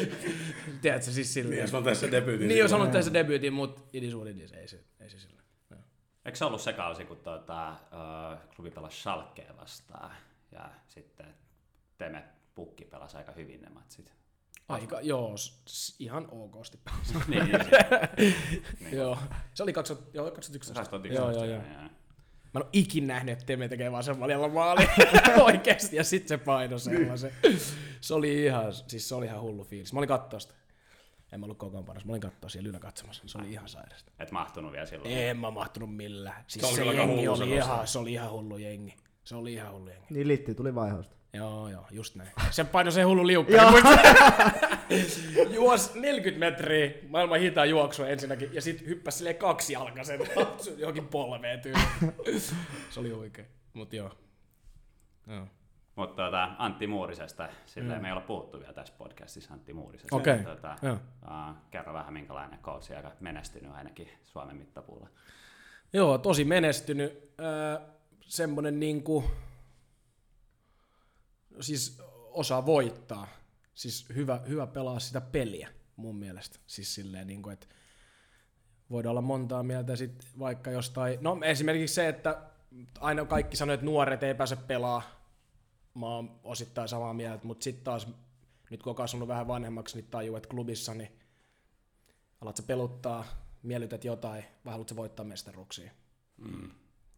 <laughs> Tiedätkö, siis Niin, silleen. jos on tässä debyytin. Niin, jos on tässä debyytin, mutta idis uudis, ei se, ei se sillä. Eikö se ollut se kausi, kun tuota, uh, klubi pelasi Schalkea vastaan ja sitten Teme Pukki pelasi aika hyvin ne matsit? Aika, joo, s- ihan okosti pelasi. <laughs> niin, niin, <laughs> joo. Se oli 2000, joo, 2011. 2011. Joo, joo, joo. joo. Mä en ole ikin nähnyt, että Teme tekee vasemmalla maali <laughs> oikeasti, ja sitten se paino sellaisen. Se oli ihan, siis se oli ihan hullu fiilis. Mä olin kattoo sitä. En mä ollut kokoonpanossa, mä olin kattoo siellä ylä katsomassa. Se oli ihan sairasta. Et mahtunut vielä silloin. En mä mahtunut millään. Siis Se oli se, jengi se oli nosto. ihan, se oli ihan hullu jengi. Se oli ihan hullu jengi. Niin litti tuli vaihosta. Joo, joo, just näin. Se paino se hullu liukka. <laughs> Juos 40 metriä, maailman hitaan juoksua ensinnäkin, ja sitten hyppäsi silleen kaksi jalkaisen <laughs> johonkin polveen tyyliin. <laughs> Se oli oikein, mut joo. Joo. Mutta tuota, Antti Muurisesta, silleen mm. me ei olla puhuttu vielä tässä podcastissa Antti Muurisesta. Okei, Tuota, uh, kerro vähän minkälainen coach, aika menestynyt ainakin Suomen mittapuulla. Joo, tosi menestynyt. Öö, semmonen niinku, siis osaa voittaa. Siis hyvä, hyvä pelaa sitä peliä mun mielestä. Siis silleen niinku, että voidaan olla montaa mieltä sit vaikka jostain, no esimerkiksi se, että aina kaikki sanoo, että nuoret ei pääse pelaa, mä oon osittain samaa mieltä, mutta sitten taas, nyt kun on kasvanut vähän vanhemmaksi, niin tajuu, että klubissa, niin alat sä peluttaa, miellytät jotain, vai haluat sä voittaa mestaruuksia.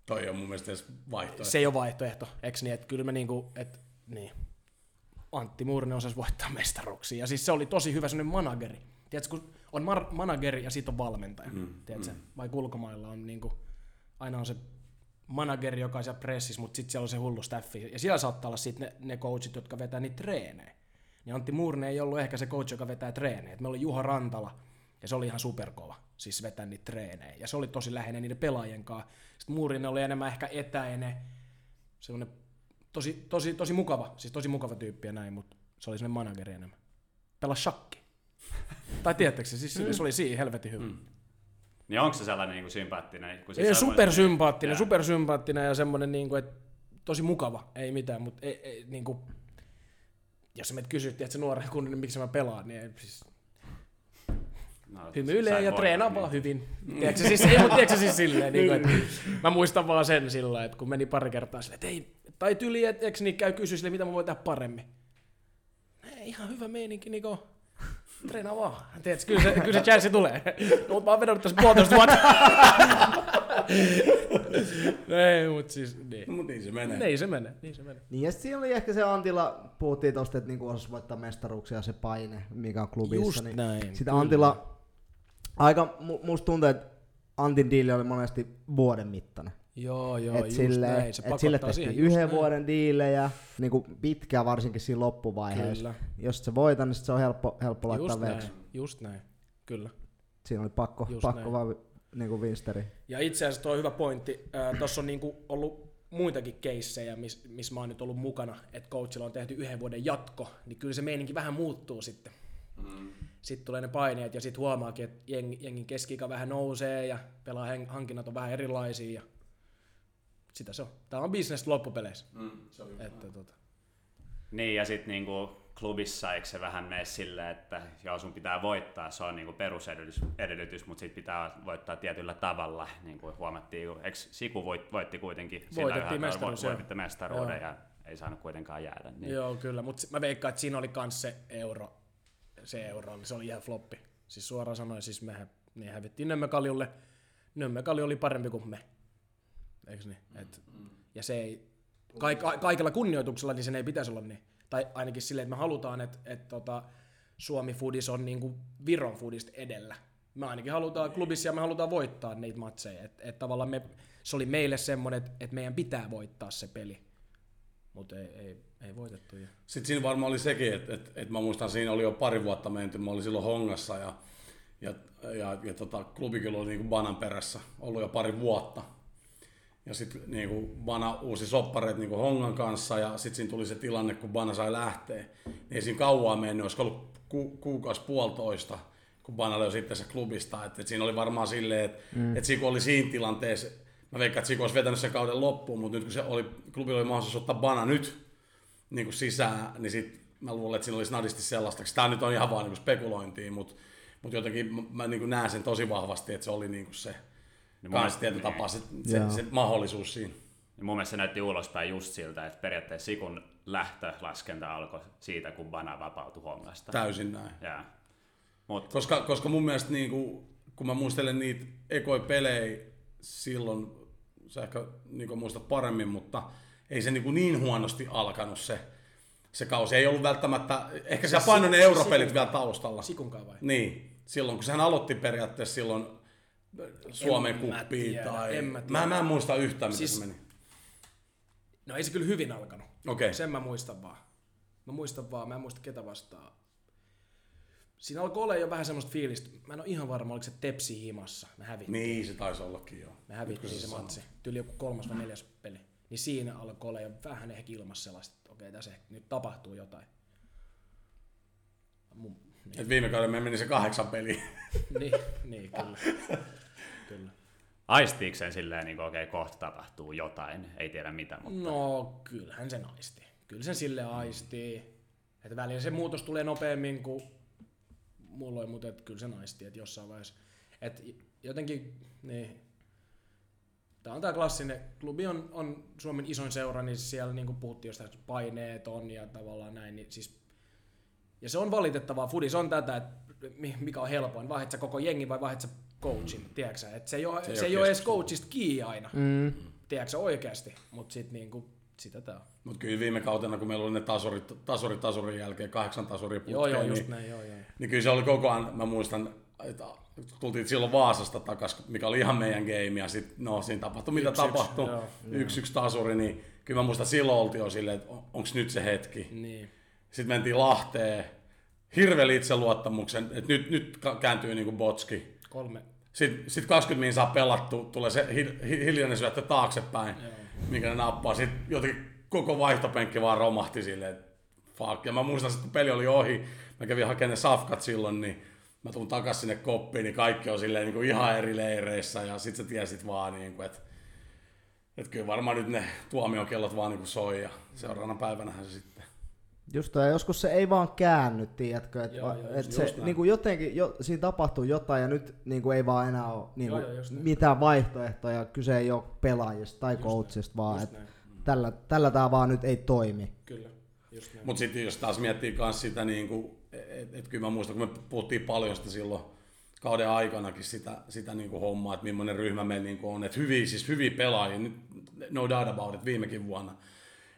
Toi on mun mielestä edes vaihtoehto. Se ei ole vaihtoehto, eikö niin, että kyllä me niinku, että niin. Antti Muurinen osasi voittaa mestaruuksia. Ja siis se oli tosi hyvä sellainen manageri. Tiedätkö, kun on mar- manageri ja sitten on valmentaja. Mm, tiedätkö? Mm. Vaikka ulkomailla on niinku, aina on se manageri, joka on siellä pressissä, mutta sitten siellä on se hullu staffi. Ja siellä saattaa olla sitten ne, ne coachit, jotka vetää niitä treenejä. Niin Antti Muurinen ei ollut ehkä se coach, joka vetää treenejä. Et me oli Juha Rantala, ja se oli ihan superkova, siis vetää niitä treenejä. Ja se oli tosi läheinen niiden pelaajien kanssa. Sitten Muurinen oli enemmän ehkä etäinen, semmoinen tosi, tosi, tosi mukava, siis tosi mukava tyyppi ja näin, mutta se oli semmoinen manageri enemmän. Pelas shakki. <laughs> tai tiedättekö se, siis se oli siinä helvetin hyvä. Mm. Niin onko se sellainen niin kuin sympaattinen? Kun Ei, siis supersympaattinen, Jaa. supersympaattinen ja semmoinen, niin kuin, että tosi mukava, ei mitään, mutta ei, ei, niin kuin, jos sä meitä kysyt, että se nuoren kunnin, niin miksi mä pelaan, niin ei, siis No, hymyilee ja treenaa niin. vaan hyvin. Tiedätkö siis, ei, mutta tiedätkö siis silleen, niin kuin, että mä muistan vaan sen sillä että kun meni pari kertaa silleen, että ei, tai tyli, että eikö niin käy kysyä silleen, mitä mä voin tehdä paremmin. Ei, ihan hyvä meininki, Niko. Treenaa vaan. Tiedätkö, kyllä se, kyllä se <laughs> chanssi tulee. No, mutta mä oon vedonnut tässä puolitoista vuotta. <laughs> ei, mutta siis, niin. No, mutta niin se menee. Niin se menee, niin se menee. Niin ja siinä oli ehkä se Antila, puhuttiin tosta, että niinku osasi voittaa mestaruuksia se paine, mikä on klubissa. Just niin näin, Sitä kyllä. Antila, aika, mu- musta tuntuu, että Antin diili oli monesti vuoden mittainen. Joo, joo, et just sille, näin. Se et sille tehtiin yhden näin. vuoden diilejä, niin kuin pitkään varsinkin siinä loppuvaiheessa. Kyllä. Jos se voitan, niin se on helppo, helppo laittaa Just veksi. näin, just näin, kyllä. Siinä oli pakko, Just pakko näin. vaan niin kuin Winsteri. Ja itse asiassa tuo on hyvä pointti. Tuossa on niinku ollut muitakin keissejä, missä mis mä oon nyt ollut mukana, että coachilla on tehty yhden vuoden jatko, niin kyllä se meininki vähän muuttuu sitten. Mm. Sitten tulee ne paineet ja sitten huomaakin, että jeng, jengin keski vähän nousee ja pelaa hankinnat on vähän erilaisia ja sitä se on. Tämä on business loppupeleissä. Mm, se on Että, tota. Niin, ja sitten niinku klubissa eikö se vähän mene silleen, että joo, sun pitää voittaa, se on niinku perusedellytys, edellytys, mutta sit pitää voittaa tietyllä tavalla. Niin kuin huomattiin, eikö Siku voit, voitti kuitenkin sillä Voitettiin yhdellä mestaruus, joo. voititte mestaruuden Joo. ja ei saanut kuitenkaan jäädä. Niin. Joo, kyllä, mutta mä veikkaan, että siinä oli kans se euro, se euro, oli- se oli ihan floppi. Siis suoraan sanoen, siis me niin hävittiin Nömmökaljulle. Nömmökalju oli parempi kuin me. Eiks niin? Et, ja se ei, kaik, ka- kaikella kunnioituksella, niin sen ei pitäisi olla niin. Tai ainakin silleen, että me halutaan, että, että tota, Suomi Foodis on niinku Viron Foodista edellä. Me ainakin halutaan klubissa ja me halutaan voittaa niitä matseja. Että et tavallaan me, se oli meille semmoinen, että et meidän pitää voittaa se peli. Mutta ei, ei, ei voitettu. Ja. Sitten siinä varmaan oli sekin, että, että, että mä muistan, siinä oli jo pari vuotta menty, mä olin silloin Hongassa ja, ja, ja, ja tota, klubikin oli niin kuin Banan perässä ollut jo pari vuotta. Ja sitten niin kuin Bana uusi soppareet niin kuin Hongan kanssa ja sitten siinä tuli se tilanne, kun Bana sai lähteä. Niin ei siinä kauaa mennyt, olisiko ollut ku, kuukausi puolitoista, kun Bana löi sitten se klubista. Että, että siinä oli varmaan silleen, että, mm. että Siku oli siinä tilanteessa, mä veikkaan, että Siku olisi vetänyt sen kauden loppuun, mutta nyt kun se oli, klubi oli mahdollisuus ottaa Bana nyt niin kuin sisään, niin sit mä luulen, että siinä olisi nadisti sellaista. Tämä nyt on ihan vaan niin spekulointia, mutta, mutta jotenkin mä, mä niin kuin näen sen tosi vahvasti, että se oli niin kuin se Niin mun kans mielestä- tietyllä tapaa se, se, se, mahdollisuus siinä. Ja mun mielestä se näytti ulospäin just siltä, että periaatteessa Sikun lähtölaskenta alkoi siitä, kun Bana vapautui Hongasta. Täysin näin. Ja, mut, Koska, koska mun mielestä, niin kuin, kun mä muistelen niitä ekoja pelejä silloin, sä ehkä niin kuin muistat paremmin, mutta ei se niin, kuin niin huonosti alkanut se, se kausi. Ei ollut välttämättä, ehkä se painoi ne europelit Sikun- vielä taustalla. Sikunkaan vai? Niin, silloin kun sehän aloitti periaatteessa silloin Suomen En mä kuppiin tai... en mä mä, tiedä. mä, en muista yhtään, miten Siis- se meni. No ei se kyllä hyvin alkanut. Okei. Sen mä muistan vaan. Mä muistan vaan, mä en muista ketä vastaan. Siinä alkoi olla jo vähän semmoista fiilistä. Mä en ole ihan varma, oliko se Tepsi himassa. Me hävittiin. Niin, se taisi ollakin joo. Me hävittiin se sanoo. matsi. Tyyli joku kolmas vai neljäs peli. Niin siinä alkoi olla jo vähän ehkä ilmassa sellaista, että okei, tässä ehkä nyt tapahtuu jotain. Mun, niin, Et viime kaudella me meni se kahdeksan peliä. niin, niin, kyllä. <laughs> kyllä. aistiiko sen silleen, niin okei, okay, kohta tapahtuu jotain, ei tiedä mitä, mutta No, kyllähän sen aisti. Kyllä sen sille aistii. Että välillä se muutos tulee nopeammin kuin mulla, mutta et kyllä sen aisti, että jossain vaiheessa. Et jotenkin, niin, Tämä on tämä klassinen, klubi on, on Suomen isoin seura, niin siellä niin kuin puhuttiin jostain että paineet on ja tavallaan näin, niin siis ja se on valitettavaa, Fudis on tätä, että mi- mikä on helpoin, vaihdat koko jengi vai vaihdat coachin, mm. tiedätkö sä? Et se ei ole, se, se ei ole edes coachista kiinni aina, mm. tiedätkö oikeasti, mutta sitten niinku, sitä tää on. Mutta kyllä viime kautena, kun meillä oli ne tasorit, tasorit tasurin jälkeen, kahdeksan tasuria putkeen, Joo, joo, niin, just näin, joo, joo. niin kyllä se oli koko ajan, mä muistan, että tultiin silloin Vaasasta takas, mikä oli ihan meidän game, ja sitten no siinä tapahtui mitä Yksi, yksi, tapahtui, joo. yksi yksi tasuri, niin kyllä mä muistan silloin oltiin jo silleen, että onko nyt se hetki. Niin. Sitten mentiin Lahteen, hirveän itseluottamuksen, että nyt, nyt kääntyy niinku botski. Kolme. Sitten sit 20 min saa pelattu, tulee se hi- hi- hiljainen syöttö taaksepäin, Joo. minkä ne nappaa. Sitten jotenkin koko vaihtopenkki vaan romahti silleen, että fuck. Ja mä muistan, että kun peli oli ohi, mä kävin hakemaan ne safkat silloin, niin mä tuun takas sinne koppiin, niin kaikki on silleen niin kuin ihan eri leireissä. Ja sit sä tiesit vaan, niin kuin, että, että kyllä varmaan nyt ne tuomiokellot vaan niin kuin soi ja seuraavana päivänähän se sitten. Just ja joskus se ei vaan käänny, tiedätkö, että Joo, va- joo, et se näin. niinku jotenkin, jo, siinä tapahtuu jotain ja nyt niinku ei vaan enää ole niinku Joo, joo, just näin. mitään vaihtoehtoja, kyse ei ole pelaajista tai coachista, vaan just et näin. tällä, tällä tämä vaan nyt ei toimi. Kyllä. Mutta sitten jos taas miettii myös sitä, niin että et, kyllä mä muistan, kun me puhuttiin paljon sitä silloin kauden aikanakin sitä, sitä niin kuin hommaa, että millainen ryhmä meillä niin kuin on. Että hyviä, siis hyviä pelaajia, nyt no doubt about it, viimekin vuonna.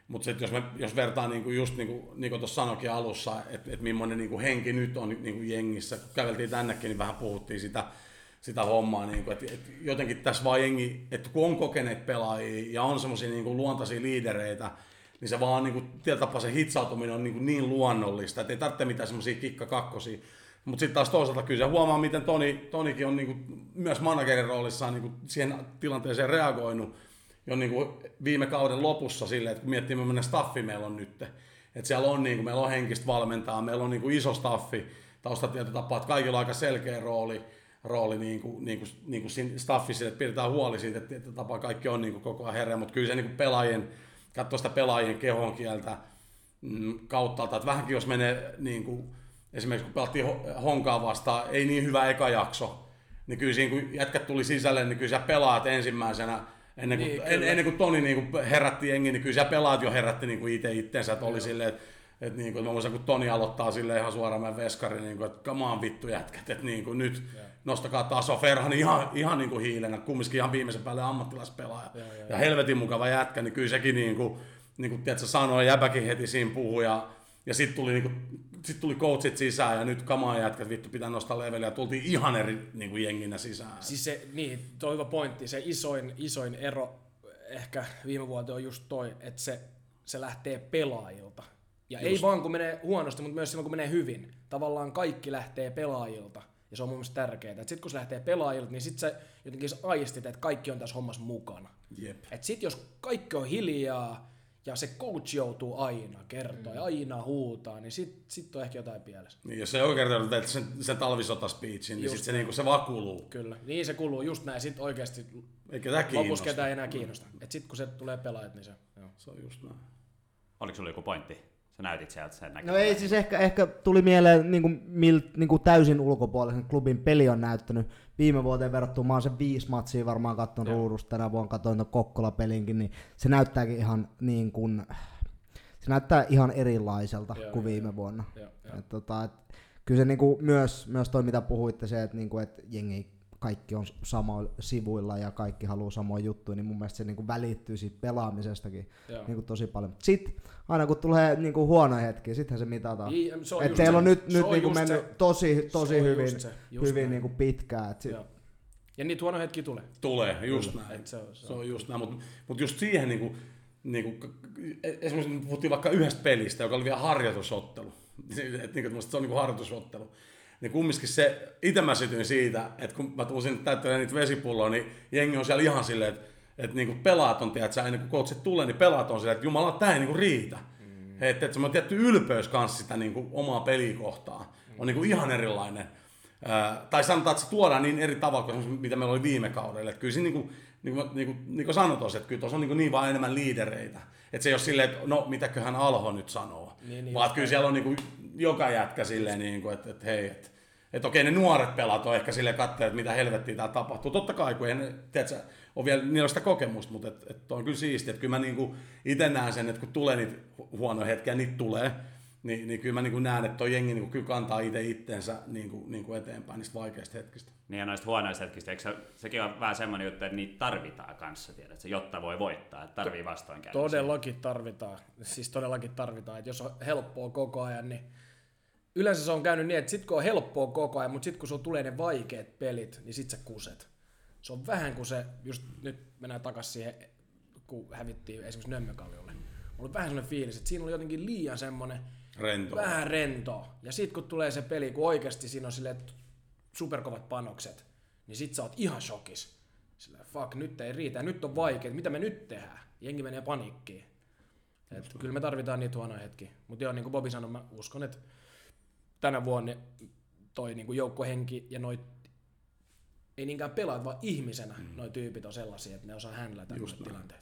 Mutta sitten jos, jos vertaa niin kuin just niin kuin Niko tuossa sanoikin alussa, että et millainen niin kuin henki nyt on niin kuin jengissä, kun käveltiin tännekin, niin vähän puhuttiin sitä, sitä hommaa, niin kuin, että, että jotenkin tässä vaan jengi, että kun on kokeneet pelaajia ja on semmoisia niin luontaisia liidereitä, niin se vaan niin tietyllä tapaa se hitsautuminen on niin, kuin niin luonnollista, että ei tarvitse mitään semmoisia kikkakakkosia. Mutta sitten taas toisaalta kyllä se huomaa, miten Toni, Tonikin on niin kuin, myös managerin roolissaan niin kuin siihen tilanteeseen reagoinut jo niin kuin viime kauden lopussa silleen, että kun miettii, millainen staffi meillä on nyt. Että siellä on, niin kuin, meillä on henkistä valmentaa, meillä on niin kuin iso staffi, taustatieto että kaikilla on aika selkeä rooli, rooli niin kuin, niin kuin, niin kuin siinä staffissa, että pidetään huoli siitä, että tietyllä tapaa kaikki on niin kuin koko ajan herää, mutta kyllä se niin kuin pelaajien, katsoo sitä pelaajien kehon kieltä mm, kauttaalta, että vähänkin jos menee niin kuin, esimerkiksi kun pelattiin Ho- Honkaa vastaan, ei niin hyvä eka jakso, niin kyllä siinä kun jätkät tuli sisälle, niin kyllä sä pelaat ensimmäisenä, ennen kuin, Niin, en, ennen kuin Toni niin kuin herätti jengi, niin kyllä pelaat jo herätti niin kuin itse itsensä, että oli silleen, että et niin kuin, mä muistan, kun Toni aloittaa sille ihan suoraan meidän veskari, niin kuin, että come on vittu jätkät, että niin kuin, nyt nostakaa taso. Ferhan ihan, ihan niin kuin hiilenä, kumminkin ihan viimeisen päälle ammattilaispelaaja. Joo, joo, ja helvetin mukava jätkä, niin kyllä sekin niin kuin, niin kuin tiedätkö, sanoi, jäbäkin heti siinä puhui ja, ja sitten tuli, niin kuin, sit tuli coachit sisään ja nyt kamaa jätkät, vittu pitää nostaa leveliä ja tultiin ihan eri niin kuin jenginä sisään. Siis se, niin, toi hyvä pointti, se isoin, isoin ero ehkä viime vuoteen on just toi, että se, se lähtee pelaajilta. Ja just. ei vaan kun menee huonosti, mutta myös silloin kun menee hyvin. Tavallaan kaikki lähtee pelaajilta. Ja se on mun mielestä tärkeää. Sitten kun se lähtee pelaajilta, niin sitten sä jotenkin sä aistit, että kaikki on tässä hommassa mukana. Jep. Et sit jos kaikki on hiljaa ja se coach joutuu aina kertoa ja aina huutaa, niin sit, sit on ehkä jotain pielessä. Niin, jos se oikein teet sen, sen talvisotaspiitsin, niin Just sit se, niin kuin, se vaan kuluu. Kyllä. Niin se kuluu just näin. Sitten oikeasti Eikä lopussa ketään ei enää kiinnosta. Et sit kun se tulee pelaajat, niin se... Joo. Se on just näin. Oliko sulla joku pointti? Sä näytit sieltä sen No näkemään. ei siis ehkä, ehkä tuli mieleen niin kuin, mil, niin kuin täysin ulkopuolisen klubin peli on näyttänyt viime vuoteen verrattuna. Mä oon sen viisi matsia varmaan katsonut ruudusta, tänä vuonna katsoin Kokkola-pelinkin, niin se näyttääkin ihan niin kuin, se näyttää ihan erilaiselta Joo, kuin joo, viime vuonna. Joo, joo. Et, tota, et, kyllä se niinku myös, myös toi mitä puhuitte, se, että niinku, et jengi kaikki on samoilla sivuilla ja kaikki haluaa samoja juttuja, niin mun mielestä se niinku välittyy siitä pelaamisestakin Joo. niinku tosi paljon. Sitten aina kun tulee niinku huonoja hetkiä, sittenhän se mitataan. Niin, se on Et just teillä se. on nyt, Se nyt on niinku mennyt se. tosi, tosi Se hyvin, just se, just hyvin näin. niinku pitkään. Et sit, Joo. Ja niitä huonoja hetkiä tulee. Tulee, just näin. Se on- se se on just näin, mutta mut just siihen niinku, niinku, esimerkiksi me puhuttiin vaikka yhdestä pelistä, joka oli vielä harjoitusottelu. <laughs> Et niinku, se on niinku harjoitusottelu. Niin kumminkin se, itse mä sytyin siitä, että kun mä tuun sinne täyttämään niitä vesipulloja, niin jengi on siellä ihan silleen, että että niinku pelaat on, tiedätkö, ennen kuin coachit tulee, niin pelaat on silleen, että jumala, tää ei niinku riitä. Mm. Että et, se on tietty ylpeys kanssa sitä niinku omaa pelikohtaa. On niinku ihan erilainen. Ää, tai sanotaan, että se tuodaan niin eri tavalla kuin mitä meillä oli viime kaudella. Että kyllä siinä, niin kuin, niin kuin, niin kuin, niin kuin sanoin tuossa, että kyllä tuossa on niin, niin vaan enemmän liidereitä. Että se ei ole silleen, että no mitäköhän Alho nyt sanoo. Niin, niin, vaan kyllä siellä on niin kuin, joka jätkä silleen, niin kuin, että, että hei, että, että okei, ne nuoret pelaat on ehkä sille katsoa, että mitä helvettiä tää tapahtuu. Totta kai, kun ei ne, tiedätkö, on vielä, niillä on sitä kokemusta, mutta et, et on kyllä siistiä. Että kyllä mä niinku itse näen sen, että kun tulee niitä hu- huonoja hetkiä, niitä tulee, niin, niin kyllä mä niinku näen, että toi jengi niinku kyllä kantaa itse itteensä niinku, niinku eteenpäin niistä vaikeista hetkistä. Niin ja noista huonoista hetkistä, eikö se, sekin on vähän semmoinen juttu, että niitä tarvitaan kanssa, tiedätkö, jotta voi voittaa, että tarvii vastoinkäymisiä. Todellakin tarvitaan. Siis todellakin tarvitaan. Että jos on helppoa koko ajan, niin yleensä se on käynyt niin, että sit kun on helppoa koko ajan, mutta sit kun sulla tulee ne vaikeat pelit, niin sit sä kuset. Se on vähän kuin se, just nyt mennään takaisin siihen, kun hävittiin esimerkiksi Nömmökalliolle. Mulla oli vähän semmoinen fiilis, että siinä oli jotenkin liian semmoinen Rento. vähän rento. Ja sit kun tulee se peli, kun oikeasti siinä on silleen superkovat panokset, niin sit sä oot ihan shokis. Sillä fuck, nyt ei riitä, nyt on vaikea, mitä me nyt tehdään? Jengi menee paniikkiin. Et kyllä me tarvitaan niitä huonoja hetkiä. Mutta joo, niin kuin Bobi sanoi, mä uskon, että tänä vuonna toi niin kuin joukkohenki ja noit ei niinkään pelaat, vaan ihmisenä mm. noi tyypit on sellaisia, että ne osaa tämmöiset tilanteet.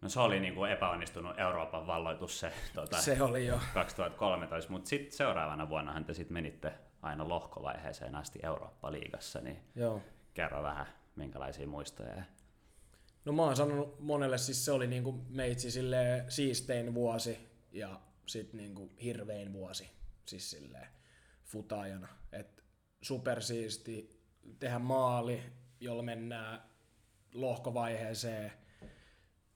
No se oli niin kuin epäonnistunut Euroopan valloitus se, tuota, Se oli jo. 2013, mutta sitten seuraavana vuonnahan te sitten menitte aina lohkovaiheeseen asti Eurooppa-liigassa, niin Joo. kerro vähän, minkälaisia muistoja. ja- No mä oon sanonut monelle, siis se oli niinku meitsi sille siistein vuosi ja sit niinku hirvein vuosi, siis silleen futaajana. Et supersiisti, tehdä maali, jolla mennään lohkovaiheeseen,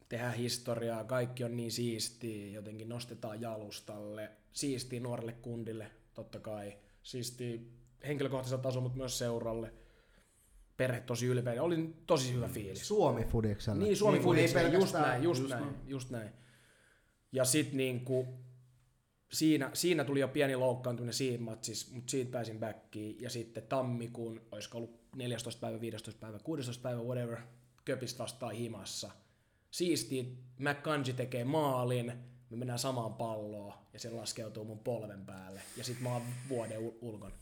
tehdä historiaa, kaikki on niin siistiä, jotenkin nostetaan jalustalle, siistiä nuorelle kundille, totta kai, siistiä henkilökohtaisella tasolla, mutta myös seuralle. Perhe tosi ylpeä, oli tosi hyvä fiilis. Suomi Fudiksella. Niin, Suomi ei Fudiksella, just pelkästään- näin, just, näin, just näin. Ja sit niinku, siinä, siinä tuli jo pieni loukkaantuminen siinä matsissa, mutta siitä pääsin backiin. Ja sitten tammikuun, olisiko ollut 14. päivä, 15. päivä, 16. päivä, whatever, Köpistä vastaan himassa. Siistiä, McCanji tekee maalin, me mennään samaan palloon ja se laskeutuu mun polven päälle. Ja sit mä oon vuoden ul- ulkon.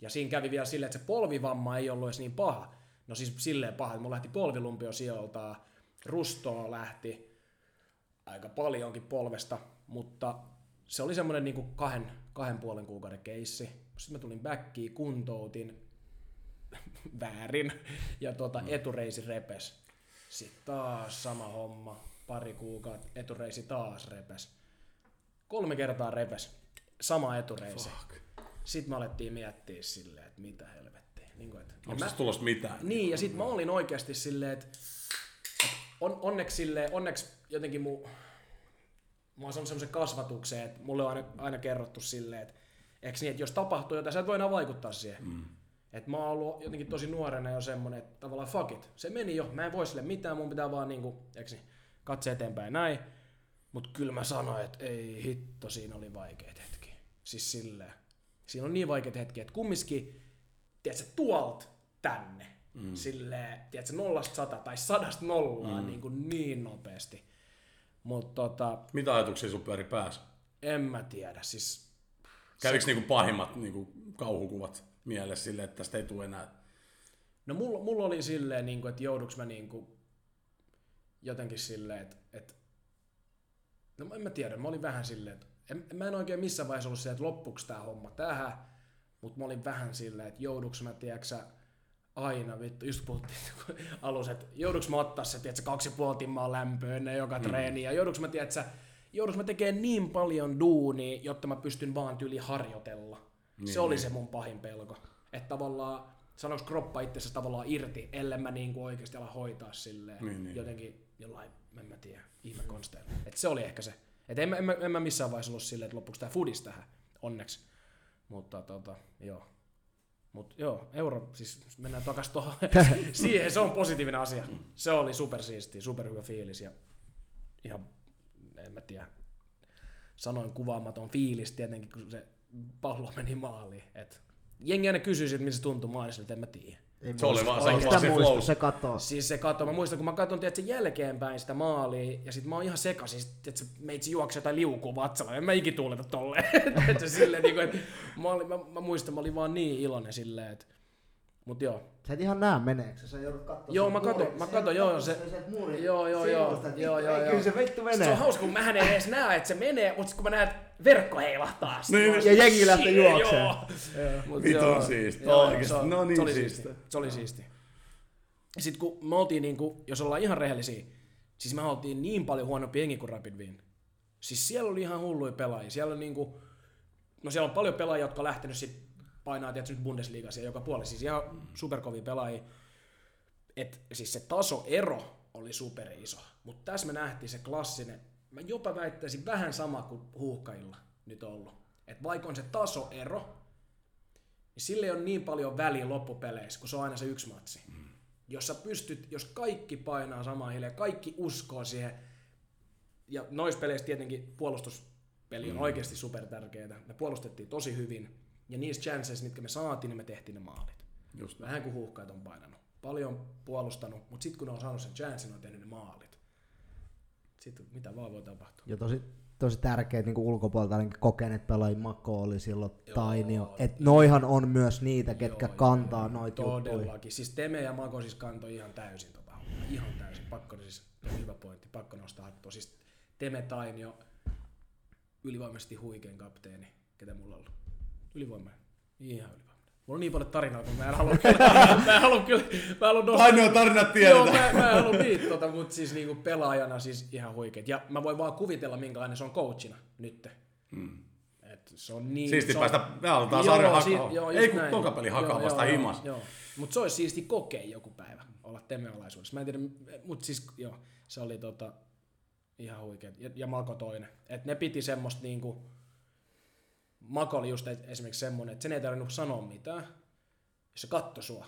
Ja siinä kävi vielä silleen, että se polvivamma ei ollut edes niin paha. No siis silleen paha, että mulla lähti polvilumpio sijoiltaan, rustoa lähti aika paljonkin polvesta, mutta se oli semmoinen niinku kahden, kahden puolen kuukauden keissi. Sitten mä tulin backiin, kuntoutin <laughs> väärin ja tota, etureisi repes. Sitten taas sama homma, pari kuukautta, etureisi taas repes. Kolme kertaa repes, sama etureisi. Fuck. Sitten me alettiin miettiä silleen, että mitä helvettiä. Niin kuin, että, Onko mä, tulossa mitään? niin, ja sitten mä olin oikeasti silleen, että on, onneksi, silleen, onneksi jotenkin mu, mä oon saanut semmoisen kasvatuksen, että mulle on aina, aina kerrottu silleen, että eikö niin, että jos tapahtuu jotain, sä et voi enää vaikuttaa siihen. Mm. Että mä oon ollut jotenkin tosi nuorena jo semmonen, että tavallaan fuck it, se meni jo, mä en voi sille mitään, mun pitää vaan niinku, eikö niin, katse eteenpäin näin. Mut kyllä mä sanoin, että ei hitto, siinä oli vaikeat hetki. Siis silleen. Siinä on niin vaikeat hetki, että kumminkin, tiedätkö, tuolta tänne, mm. silleen, tiedätkö, nollasta sata tai sadasta nollaan mm. niin, kuin niin nopeasti. Mutta tota, Mitä ajatuksia sun pyöri päässä? en mä tiedä, siis Kävikö niinku pahimmat niinku kauhukuvat mielessä silleen, että tästä ei tule enää? No mulla, mulla oli silleen, niin kuin, että jouduks mä niin kuin, jotenkin silleen, että, että no en mä tiedä, mä olin vähän silleen, että en, mä en oikein missään vaiheessa ollut silleen, että loppuks tää homma tähän, mutta mä olin vähän silleen, että jouduks mä, tiedäksä, aina, vittu, just puhuttiin alussa, että jouduks mä ottaa se, tiedätkö, kaksi puoli timmaa lämpöä ennen joka treeni, ja jouduks mä, tiedätkö, jouduks mä tekemään niin paljon duunia, jotta mä pystyn vaan tyyli harjoitella. Niin, se oli niin. se mun pahin pelko. Että tavallaan, sanoks kroppa itsensä tavallaan irti, ellei mä niinku oikeasti ala hoitaa silleen Niin, niin. jotenkin jollain, en mä tiedä, ihmekonsteilla. Et se oli ehkä se. Et en, mä- en, en mä missään vaiheessa ollut silleen, että loppuksi tää foodis tähän, onneksi. Mutta tota, joo. Mut joo, euro, siis mennään takas tuohon, <laughs> siihen se on positiivinen asia. Se oli supersiisti, superhyvä fiilis ja ihan, en mä tiedä, sanoin kuvaamaton fiilis tietenkin, kun se pallo meni maaliin. Et jengi aina kysyisi, että miltä se tuntui maalissa, että en mä tiedä. Ei Se oli vaan- se oli vaan se muista, flow. Se katoo. Siis se kato, mä muistan, kun mä katson tiedätkö, jälkeenpäin sitä maalia, ja sit mä oon ihan sekaisin, että meitsi juoksee jotain liukuu vatsalla, en mä ikin tuuleta tolleen. <laughs> Silleen, niin kuin, että mä, olin, mä, mä, muistan, mä olin vaan niin iloinen silleen, että Mut joo, Sä et ihan näe meneekö, sä joudut katsoa Joo, mä katon- mä katon, joo, se- muurin joo, joo, joo, joo, vittu, joo, joo. Kyllä se vittu menee. se on hauska, kun mähän en edes näe, että se menee, mutta kun mä näen, että verkko heilahtaa. Niin, ja jengi lähtee juokseen. joo. Mut Vitun joo, siisti. joo, Oikeesti, se on- no niin se oli siisti. siisti. Se oli siisti. Sitten kun me oltiin, niinku, jos ollaan ihan rehellisiä, siis me oltiin niin paljon huonompi jengi kuin Rapid Wien. Siis siellä oli ihan hulluja pelaajia. Siellä on niinku, no siellä on paljon pelaajia, jotka on lähtenyt sit painaa tietysti nyt Bundesliigassa joka puolella. Siis ihan superkovia pelaajia. Et siis se tasoero oli super iso. Mutta tässä me nähtiin se klassinen, mä jopa väittäisin vähän sama kuin huuhkajilla nyt ollut. Et vaikka on se tasoero, niin sille ei ole niin paljon väliä loppupeleissä, kun se on aina se yksi matsi. Mm. Jos sä pystyt, jos kaikki painaa samaan hiileen, kaikki uskoo siihen, ja noissa peleissä tietenkin puolustuspeli on mm. oikeasti super tärkeää. Me puolustettiin tosi hyvin, ja niissä chances, mitkä me saatiin, niin me tehtiin ne maalit. Just Vähän kuin huuhkajat on painanut. Paljon puolustanut, mutta sitten kun ne on saanut sen chancen, ne on tehnyt ne maalit. Sitten mitä vaan voi tapahtua. Ja tosi, tosi tärkeät niin ulkopuolelta ainakin kokeneet pelaajia, Mako oli silloin, Joo, Tainio. Et noihan on myös niitä, ketkä Joo, kantaa joo, noita juttuja. Todellakin. Siis Teme ja Mako siis kantoi ihan täysin tota hommaa. Ihan täysin. Pakko siis, hyvä pointti, pakko nostaa hattua. Siis Teme Tainio, ylivoimaisesti huikein kapteeni, ketä mulla on ollut. Ylivoimainen. Ihan ylivoimainen. Mulla on niin paljon tarinoita, mutta <laughs> mä en halua kyllä, mä en halua kyllä, mä haluan nostaa. Ainoa tarinat Joo, tiedetään. mä, mä en halua niitä, tota, mutta siis niinku pelaajana siis ihan huikeet. Ja mä voin vaan kuvitella, minkälainen se on coachina nyt. Mm. Et se on niin... Siisti se on, päästä, me aletaan Joo, sarja si- hakaa. joo, just Ei kun toka peli hakaa Joo, vasta joo, himas. Joo. Mutta se olisi siisti kokea joku päivä olla temealaisuudessa. Mä en tiedä, mutta siis joo, se oli tota, ihan huikea. Ja, ja Mako toinen. Et ne piti semmoista niinku, Mako oli just esimerkiksi semmoinen, että sen ei tarvinnut sanoa mitään. Jos se katsoi sua,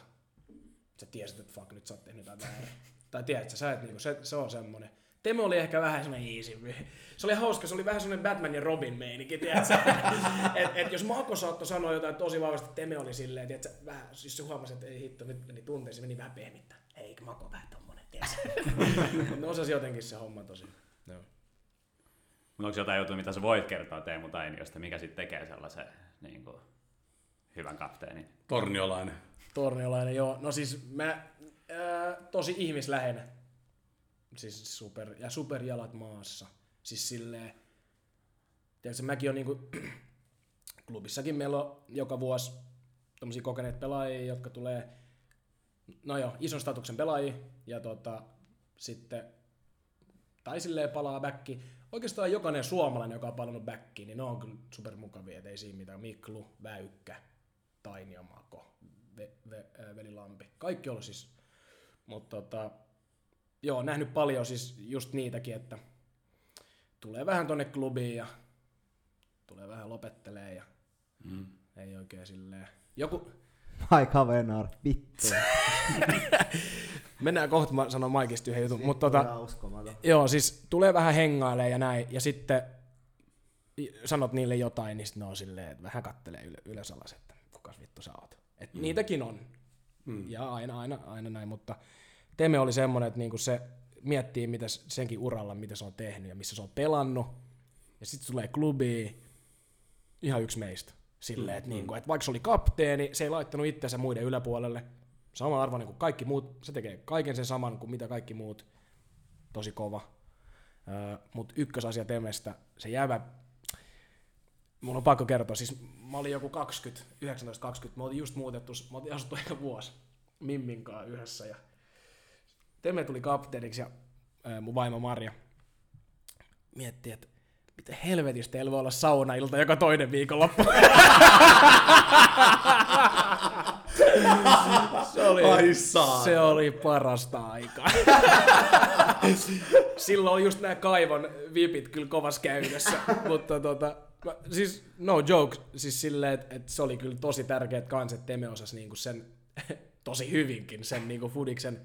sä tiesit, että fuck, nyt sä oot tehnyt jotain väärin. <laughs> tai tiedätkö, sä et niinku, se, se on semmoinen. Temo oli ehkä vähän semmoinen easy. Se oli hauska, se oli vähän semmoinen Batman ja Robin meininki, tiedätkö? <laughs> et, et jos Mako saattoi sanoa jotain tosi vahvasti, Teme oli silleen, tiedätkö, vähän, siis se huomasi, että ei hitto, nyt meni tunteisiin, meni vähän pehmittää. Ei, Mako vähän tommonen, tiedätkö? <laughs> Ne osasi jotenkin se homma tosi. Joo. Mutta onko jotain juttua, mitä sä voit kertoa Teemu Tainiosta, mikä sitten tekee sellaisen niin kuin, hyvän kapteenin? Torniolainen. Torniolainen, joo. No siis mä, ää, tosi ihmisläheinen. Siis super, ja superjalat maassa. Siis silleen, tiedätkö, mäkin on niinku, <clears throat> klubissakin meillä on joka vuosi tommosia kokeneet pelaajia, jotka tulee, no joo, ison statuksen pelaajia, ja tota, sitten, tai silleen palaa backi. Oikeastaan jokainen suomalainen, joka on palannut backiin, niin ne on kyllä supermukavia, et ei siinä mitään. Miklu, Väykkä, Tainio, Mako, ve, ve, Veli Lampi. Kaikki on ollut siis, mutta tota, joo, nähnyt paljon siis just niitäkin, että tulee vähän tonne klubiin ja tulee vähän lopettelee ja Mm. ei oikein silleen. Joku, Aika venar, vittu. <laughs> mennään kohta, mä sanon Maikista yhden jutun, mutta tota. Joo, siis tulee vähän hengailee ja näin, ja sitten sanot niille jotain, niin sitten ne on silleen, että vähän kattelee yle, ylös alas, että kukas vittu sä oot. Et mm. Niitäkin on. Mm. Ja aina, aina, aina näin, mutta Teme oli semmoinen, että niinku se miettii mitä senkin uralla, mitä se on tehnyt ja missä se on pelannut. Ja sitten tulee klubiin, ihan yksi meistä. Silleen, että, niinku, että vaikka se oli kapteeni, se ei laittanut itseänsä muiden yläpuolelle. Sama arvoinen kuin kaikki muut. Se tekee kaiken sen saman kuin mitä kaikki muut tosi kova. Öö, Mutta ykkösasia Temestä, se jäävä, mulla on pakko kertoa, siis mä olin joku 20, 19-20, mä olin just muutettu, mä olin asuttu ehkä vuosi Mimminkaan yhdessä ja Teme tuli kapteeniksi ja mun vaimo Marja mietti, että miten helvetistä teillä voi olla saunailta joka toinen viikonloppu. <laughs> se oli, Ai saa. se oli parasta aikaa. <laughs> Silloin oli just nämä kaivon vipit kyllä kovas käytössä, mutta tota, mä, siis no joke, siis silleen, että et se oli kyllä tosi tärkeät kans, että Teme osasi niinku sen <laughs> tosi hyvinkin, sen niinku Fudiksen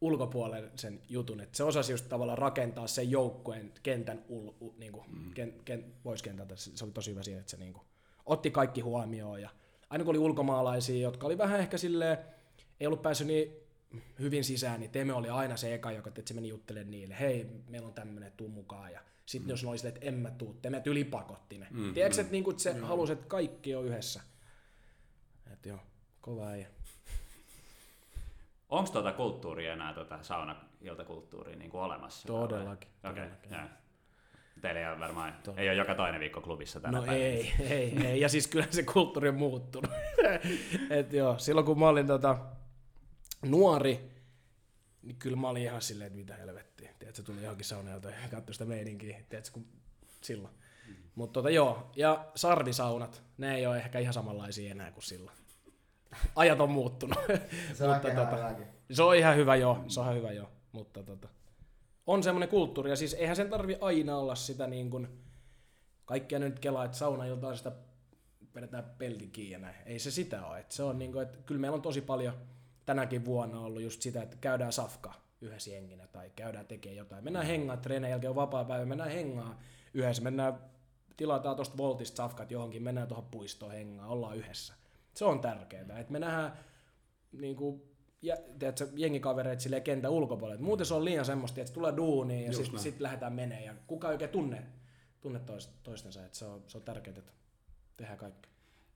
ulkopuolelle sen jutun, että se osasi just tavallaan rakentaa sen joukkueen kentän ul, u, niinku, mm. ken, ken, pois kentältä, se, oli tosi hyvä siinä, että se niinku, otti kaikki huomioon ja aina kun oli ulkomaalaisia, jotka oli vähän ehkä silleen, ei ollut päässyt niin hyvin sisään, niin Teme oli aina se eka, joka että se meni juttelemaan niille, hei, meillä on tämmöinen, tuu mukaan. Ja sitten mm. jos ne oli silleen, että en mä tuu, Teme ylipakotti ne. Mm, Tiedätkö, että niinku, että se mm. halusi, että kaikki on yhdessä. Että joo, kova äijä. Onko tuota kulttuuria enää, tuota saunailtakulttuuria niin kuin olemassa? Todellakin, Okei, okay, Teillä ei ole varmaan, ei ole joka toinen viikko klubissa tänä No päivänä. ei, ei, ei. Ja siis kyllä se kulttuuri on muuttunut. <laughs> Et joo, silloin kun mä olin tota, nuori, niin kyllä mä olin ihan silleen, että mitä helvettiä. Tiedätkö, tuli johonkin saunailta ja katsoi sitä meininkiä. Tiedätkö, kun silloin. Mutta tota, joo, ja sarvisaunat, ne ei ole ehkä ihan samanlaisia enää kuin silloin. Ajat on muuttunut. Se on Mutta tota, se on ihan hyvä joo, se on ihan hyvä joo. Mutta tota, on semmoinen kulttuuri, ja siis eihän sen tarvi aina olla sitä niin kuin, kaikkia nyt kelaa, että saunailtaan sitä vedetään pelti kiinni ja näin. Ei se sitä ole. Et se on niin kuin, että kyllä meillä on tosi paljon tänäkin vuonna ollut just sitä, että käydään safka yhdessä jenginä tai käydään tekemään jotain. Mennään hengaa, treenien jälkeen on vapaa päivä, mennään hengaa yhdessä, mennään tilataan tuosta Voltista safkat johonkin, mennään tuohon puistoon hengaa, ollaan yhdessä. Se on tärkeää, että me nähdään niin kuin, ja, tiedätkö, jengikavereita silleen kentän ulkopuolella. Et muuten se on liian semmoista, että tulee duuniin ja sitten sit lähdetään menee ja kukaan ei oikein tunne, tunne tois- toistensa. Et se on, se on tärkeää, että tehdään kaikki.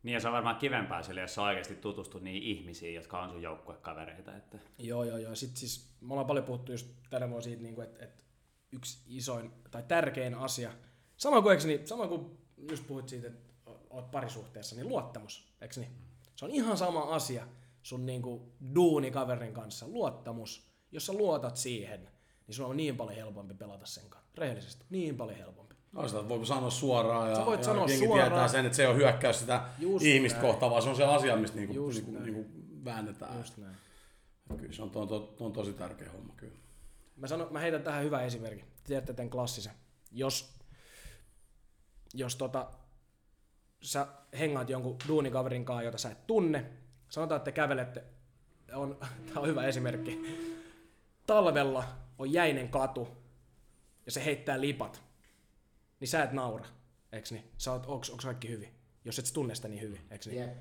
Niin ja se on varmaan kivempää sille, jos sä oikeasti tutustut niihin ihmisiin, jotka on sun joukkuekavereita. Että... Joo, joo, joo. Sitten siis me ollaan paljon puhuttu just tänä vuonna siitä, niin että, että yksi isoin tai tärkein asia, sama kuin, eikö niin, sama kuin just puhuit siitä, että oot parisuhteessa, niin luottamus, eikö niin? Se on ihan sama asia sun niin kuin duunikaverin kanssa, luottamus. Jos sä luotat siihen, niin sun on niin paljon helpompi pelata sen kanssa. Rehellisesti, niin paljon helpompi. No sitä voi sanoa suoraan ja, Sä voit ja sanoa suoraan. tietää sen, että se ei ole hyökkäys sitä Just ihmistä näin. kohtaan, vaan se on se asia, mistä niinku, Just niinku, näin. niinku väännetään. Just näin. Kyllä se on, to, to, to on tosi tärkeä homma kyllä. Mä, sanon, mä heitän tähän hyvän esimerkin. Tiedätte tämän klassisen. Jos, jos tota, sä hengaat jonkun duunikaverin kanssa, jota sä et tunne, sanotaan, että te kävelette, on, <laughs> tää on hyvä esimerkki. Talvella on jäinen katu ja se heittää lipat, niin sä et naura, eiks niin? Sä oot, onks, onks kaikki hyvin? Jos et sä tunne sitä niin hyvin, eiks niin? Jep.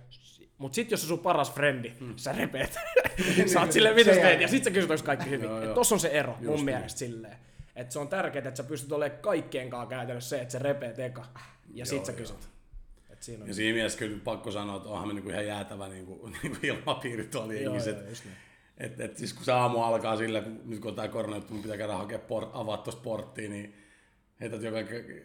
Mut sit jos se sun paras frendi, mm. sä repeet. <laughs> sä oot silleen, mitä sä teet? Ja sit sä kysyt, onko kaikki hyvin. Joo, Et tossa on se ero mun Just mielestä silleen. Että se on tärkeää, että sä pystyt olemaan kaikkien kanssa käytännössä se, että se repeet eka. Ja sit Joo, sä joo. Et siinä on. Ja siinä mielessä kyllä pakko sanoa, että onhan me niinku ihan jäätävä niinku, <laughs> niinku ilmapiiri tuolla jengissä. Et, et siis kun se aamu alkaa sillä, kun, nyt kun on tää koronajuttu, mun pitää käydä hakea port, avaa tuosta porttia, niin heität joka,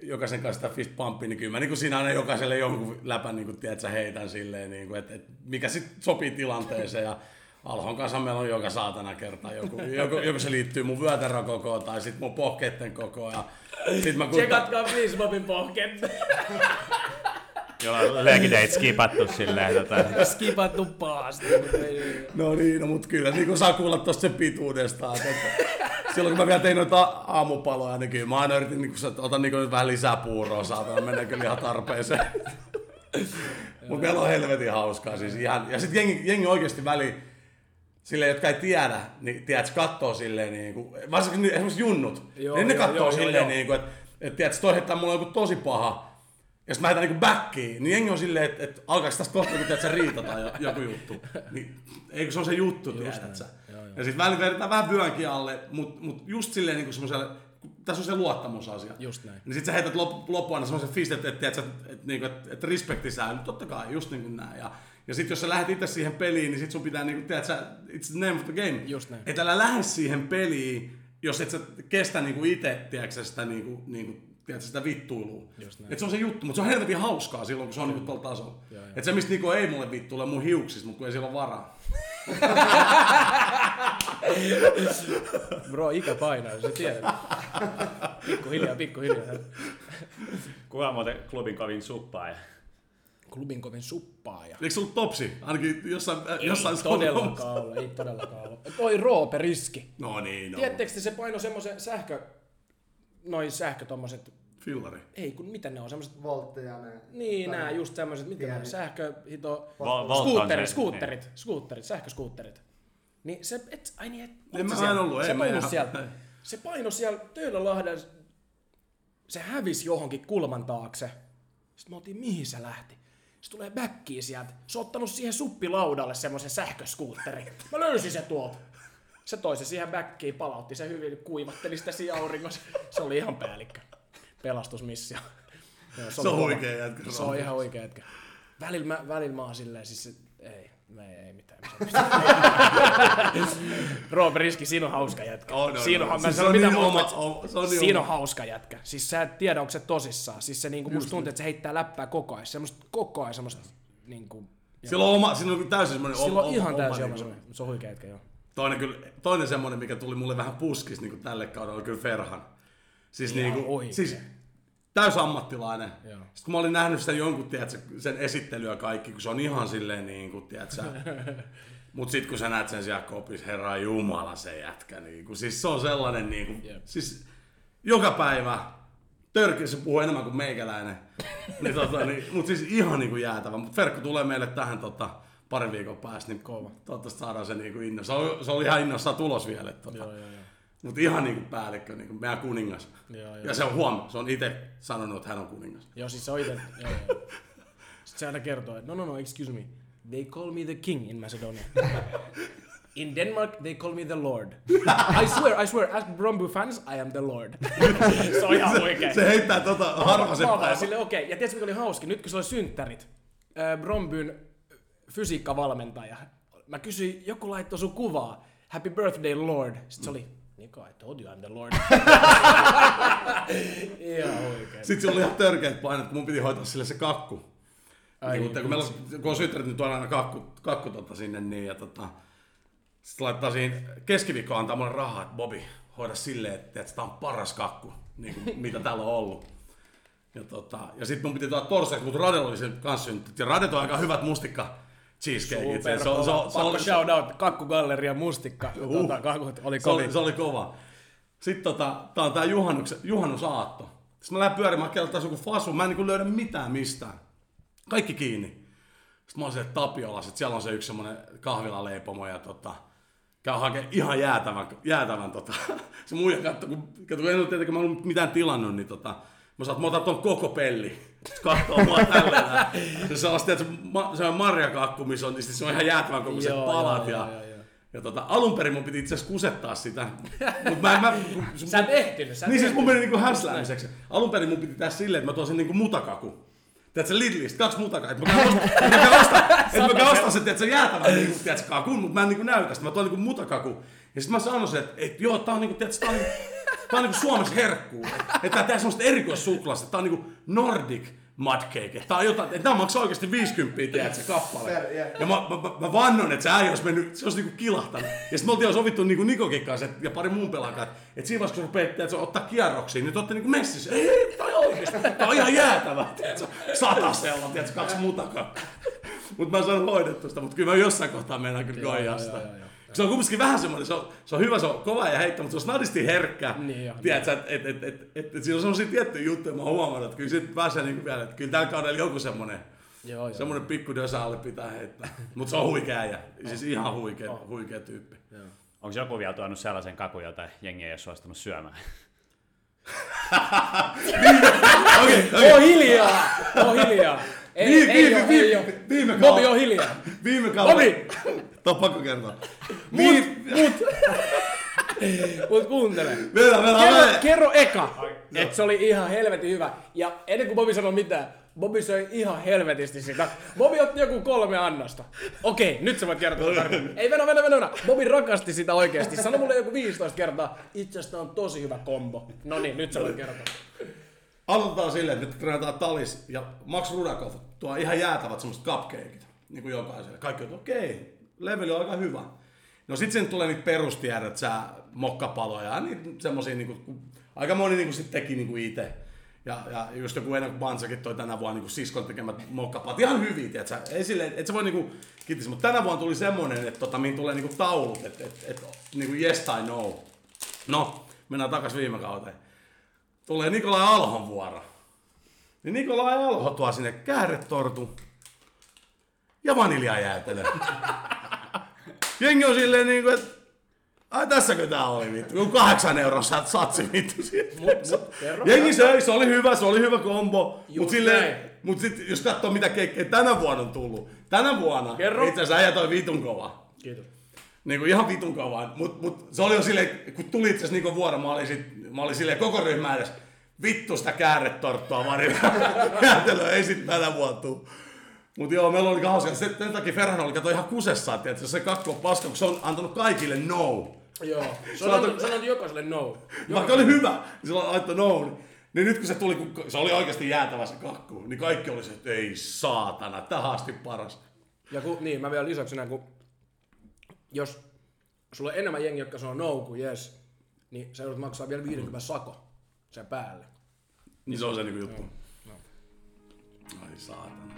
jokaisen kanssa sitä fist pumpia, niin kyllä mä niin siinä aina jokaiselle jonkun läpän niin kuin, tiedät, sä heitän silleen, niin kuin, että, et, mikä sitten sopii tilanteeseen. Ja Alhon kanssa meillä on joka saatana kerta. Joku, joku, joku se liittyy mun vyötärön kokoon tai sitten mun pohkeitten kokoon. Ja sit mä kun... Tsekatkaa please Bobin pohket. <laughs> Jolla on legidate skipattu silleen. Tota, Skipattu paasti. mutta No niin, no mut kyllä niin kuin saa kuulla tosta sen pituudesta. Että, silloin kun mä vielä tein noita aamupaloja, niin kyllä mä aina yritin, niin kun, otan niin kuin vähän lisää puuroa, saatana mennä kyllä ihan tarpeeseen. Mutta meillä on helvetin hauskaa siis ihan. Ja sitten jengi, jengi oikeasti väli, silleen, jotka ei tiedä, niin tiedät, kattoo silleen niin kuin, varsinkin esimerkiksi junnut, Joo, niin ne joo, joo, silleen joo. niin kuin, että, että tiedät, toi heittää mulle joku tosi paha, ja sitten mä heitän niinku backiin, niin jengi on silleen, että, että alkaako tästä kohta, kun sä riitataan jo- joku juttu. Niin, eikö se on se juttu, tiedät sä. Ja sitten välillä vedetään vähän vyönkin alle, mutta mut just silleen niin kuin semmoiselle, tässä on se luottamusasia. Just näin. Niin sit sä heität lop, loppuun aina semmoisen fistet, että, että, että, että, että, niinku, että, että respekti säilyy. Totta kai, just niin kuin näin. Ja, ja sit jos sä lähdet itse siihen peliin, niin sit sun pitää niinku, tiedät sä, it's the name of the game. Just näin. Että älä lähde siihen peliin, jos et sä kestä niinku itse, tiedätkö sitä niinku, niinku tiedätkö, sitä vittuilua. Et se on se juttu, mutta se on helvetin hauskaa silloin, kun se on niinku tuolla tasolla. Et se mistä Niko ei mulle vittuile mun hiuksista, mutta kun ei sillä ole varaa. <laughs> Bro, ikä painaa, se tiedät. Pikkuhiljaa, pikkuhiljaa. kuka on muuten klubin kovin suppaaja? Klubin kovin suppaaja. Eikö se ollut topsi? Ainakin jossain, Ei jossain todellakaan ole, ei todellakaan ole. Toi Roope Riski. No niin, no. Tiedättekö te, se paino semmoisen sähkö... Noin sähkö tommoset... Fillari. Ei kun mitä ne on, semmoset... Voltteja ne. Niin, nää just semmoset, mitä ne on, sähkö, hito... Volt on Skuutterit, se- skuutterit, skuutterit, sähköskuutterit. Niin se, et, ai niin, et, En mä se siellä? en <laughs> ollut, se paino siellä, se paino siellä Töölölahden, se hävisi johonkin kulman taakse. Sitten me oltiin, mihin se lähti? Se tulee backiin sieltä. Se on ottanut siihen suppilaudalle semmoisen sähköskuutterin. Mä löysin se tuolta. Se toi se siihen backiin, palautti se hyvin, kuivatteli sitä siinä auringossa. Se oli ihan päällikkö. Pelastusmissio. Joo, Se oli on kova. huikea jätkä. Se on ihan oikea jätkä. Välillä mä, välillä mä oon silleen, siis se- ei, me ei, ei mitään. Roope Riski, siinä on hauska jätkä. On, on, siinä on, on. mä Siis se on mitä niin muuta, oma- se on niin siinä on hauska jätkä. Siis sä et tiedä, onko se tosissaan. Siis se niinku, musta tuntuu, että se heittää läppää koko ajan. Semmosta koko ajan semmoista niinku, Sillä on oma, siinä on täysin semmoinen sillä on ihan täysin oma, niinku- se on huikea jätkä, joo. Toinen, kyllä, toinen semmoinen, mikä tuli mulle vähän puskis niin tälle kaudelle, oli kyllä Ferhan. Siis, Ihan niinku, oikein. siis täys ammattilainen. Joo. Sitten kun mä olin nähnyt sen jonkun, tiedätkö, sen esittelyä kaikki, kun se on ihan silleen niin kuin, tiedätkö, <laughs> Mut sit kun sä näet sen siellä kopis, herra jumala se jätkä, niin kuin, siis se on sellainen niin kuin, Jep. siis joka päivä, Törki se puhuu enemmän kuin meikäläinen, niin, tota, niin, mut siis ihan niin kuin jäätävä. Mut Ferkku tulee meille tähän tota, parin viikon päästä, niin Kova. toivottavasti saadaan se niinku inno. Se oli, se oli ihan innossaan tulos vielä. että Tota. Joo, joo, joo. Mutta ihan niinku päällikkö, niinku meidän kuningas. Joo, joo. Ja se on huom, se on itse sanonut, että hän on kuningas. Joo, siis se on ite, joo, joo. Sitten se aina kertoo, että no, no, no, excuse me. They call me the king in Macedonia. <laughs> In Denmark, they call me the Lord. I swear, I swear, as Bromby fans, I am the Lord. <laughs> se on ihan oikein. Se heittää tota harvasen päivän. silleen, okei. Okay. Ja tiedätkö, mikä oli hauska? Nyt kun se oli synttärit, äh, Brombyn fysiikkavalmentaja, mä kysyin, joku laittoi sun kuvaa. Happy birthday, Lord. Sitten se oli, Niko, I told you I'm the Lord. <laughs> ihan oikein. Sitten se oli ihan törkeät painet, kun mun piti hoitaa sille se kakku. Ai niin, mutta kun, meillä kun on syttärit, niin tuodaan aina kakku, kakku tota sinne, niin ja tota, sitten laittaa siinä keskiviikkoon antaa mulle rahaa, että Bobi, hoida silleen, että, että tämä on paras kakku, niin kuin, <laughs> mitä täällä on ollut. Ja, tota, ja sitten mun piti tuoda torstaiksi, mutta Radella oli se kanssa syntyt. Ja Radet on aika hyvät mustikka cheesecakeit. Super se, se, se, se, oli- shout out, kakkugalleria mustikka. Uh. Tota, kakut oli se, oli, se oli kova. Sitten tota, tää on tää juhannus, juhannusaatto. Sitten mä lähden pyörimään keltaa joku fasu, mä en niin löydä mitään mistään. Kaikki kiinni. Sitten mä oon siellä Tapiolassa, että siellä on se yksi semmonen kahvilaleipomo ja tota, käy hakemaan ihan jäätävän, jäätävän tota, <laughs> se muija katsoi, kun, katsoi, kun en ole tietenkään mä ollut mitään tilannut, niin tota, mä saat, mä otan ton koko pelli. Se katsoo mua tällä. Se se, ma, se on marjakakku, missä on, niin se on ihan jäätävän kokoiset Joo, palat. joo, ja, joo, joo, joo. ja tota, alun perin mun piti itse asiassa kusettaa sitä. Mut mä, mä, kun- <laughs> Sä et ehtinyt, sä niin siis mun meni niinku häsläämiseksi. Alun perin mun piti tehdä silleen, että mä tuon sen niinku mutakaku. Tiedätkö, Lidlistä, kaksi mutakaa. Että mä käyn ostaa, että mä käyn ostaa, että mä käyn ostaa sen, tiedätkö, jäätävän niinku, tiedätkö, kakun, mutta mä en niinku näytä sitä. Mä tuon niinku mutakaku. Ja sit mä sanon sen, että, että joo, tää on niinku, tiedätkö, tää on niinku, tää on niinku Suomessa herkkuu. Että, tää tehdään semmoista erikoissuklaasta. Tää on niinku Nordic mud cake. Että tää on jotain, että tää maksaa oikeesti 50, tiedätkö, kappale. Ja mä, mä, mä, mä vannon, että se äijä olisi mennyt, se olisi niinku kilahtanut. Ja sitten me oltiin jo sovittu niinku Nikokin kanssa ja pari muun pelaajan kanssa, että siinä vaiheessa kun rupeat tiedätkö, ottaa kierroksiin, niin te olette niinku messissä. Ei, ei, tää on oikeesti, tää on ihan jäätävä. Tiedätkö, satasella, tiedätkö, kaksi mutakaa. Mutta mä saan hoidettu sitä, mutta kyllä mä jossain kohtaa meinaan kyllä goijaa sitä. joo, joo, joo. Se on kumminkin vähän semmoinen, se on, se on hyvä, se on kova ja heitto, mutta se on snadisti herkkä. Niin on. Tiedätkö, että et, et, et, et, et, siinä on semmoisia tiettyjä juttuja, mä oon huomannut, että kyllä siitä pääsee niinku vielä, että kyllä tällä kaudella joku semmoinen Joo, joo. Semmoinen pikku dösa pitää heittää. Mutta se on huikea äijä. Siis ihan huikea, huikea tyyppi. Onko joku vielä tuonut sellaisen kakun, jota jengi ei ole suostunut syömään? Okei, Oo hiljaa! Oo hiljaa! Ei, Viime- ei, viime- oo, viime- ei oo. viime Bobi kaudella- on hiljaa. Viime kaudella... Bobi! Tää on pakko kertoa. Mut, Viime... mut. Mut kuuntele. Vielä, vielä, Kerro, vielä. kerro eka, että se oli ihan helvetin hyvä. Ja ennen kuin Bobi sanoi mitään, Bobi söi ihan helvetisti sitä. Bobi otti joku kolme annosta. Okei, nyt sä voit kertoa tarkemmin. Ei, venä, venä, venä, venä. Bobi rakasti sitä oikeesti. Sano mulle joku 15 kertaa. Itse asiassa tää on tosi hyvä kombo. No niin, nyt sä voit kertoa. Aloitetaan silleen, että treenataan Talis ja Max Rudakov tuo ihan jäätävät semmoset cupcakeit. Niin kuin jokaiselle. Kaikki on, okei, leveli on aika hyvä. No sit sen tulee niitä perustiedät, sä mokkapaloja ja niitä semmosia niinku, aika moni niinku sit teki niinku ite. Ja, ja just joku Enak Bansakin toi tänä vuonna niinku siskon tekemät mokkapat ihan hyviä, tiiätsä. Ei silleen, et se voi niinku kiitos, mutta tänä vuonna tuli semmonen, että tota, mihin tulee niinku taulut, että et, et, niinku yes tai no. No, mennään takas viime kauteen. Tulee Nikolai Alhon vuoro. Niin Nikolai Alho tuo sinne kääretortu ja vaniljajäätelö. <laughs> Jengi on silleen niinku, että ai tässäkö tää oli vittu, kun kahdeksan euron sat, satsi vittu siitä. Mut, mut, kerro. Jengi söi, se oli hyvä, se oli hyvä kombo. Just Mut silleen, näin. mut sit jos katsoo mitä keikkejä tänä vuonna on tullut. Tänä vuonna Kerro. itse asiassa äijä toi vitun kova. Kiitos. Niinku ihan vitun kovaa. Mut, mut se oli jo silleen, kun tuli itse asiassa Nikon vuoro, mä olin, sit, mä olin silleen koko ryhmä edes, vittu sitä kääretorttua varilla. <laughs> Jäätelöä ei sit tänä vuonna tuu. Mut joo, meillä oli hauska. Sen sen takia Ferhan oli kato ihan kusessaan, että se kakku on paska, kun se on antanut kaikille no. Joo. On antanut jokaiselle no. Vaikka oli hyvä, niin se laittoi no. Niin, niin nyt kun se tuli, kun se oli oikeasti jäätävä se kakku, niin kaikki oli se, että ei saatana, tähän asti paras. Ja kun, niin, mä vielä lisäksi näin, kun jos sulla on enemmän jengi, jotka sanoo no kuin yes, niin sä joudut maksaa vielä 50 sako sen päälle. Niin se on se niinku juttu. Ai saatana.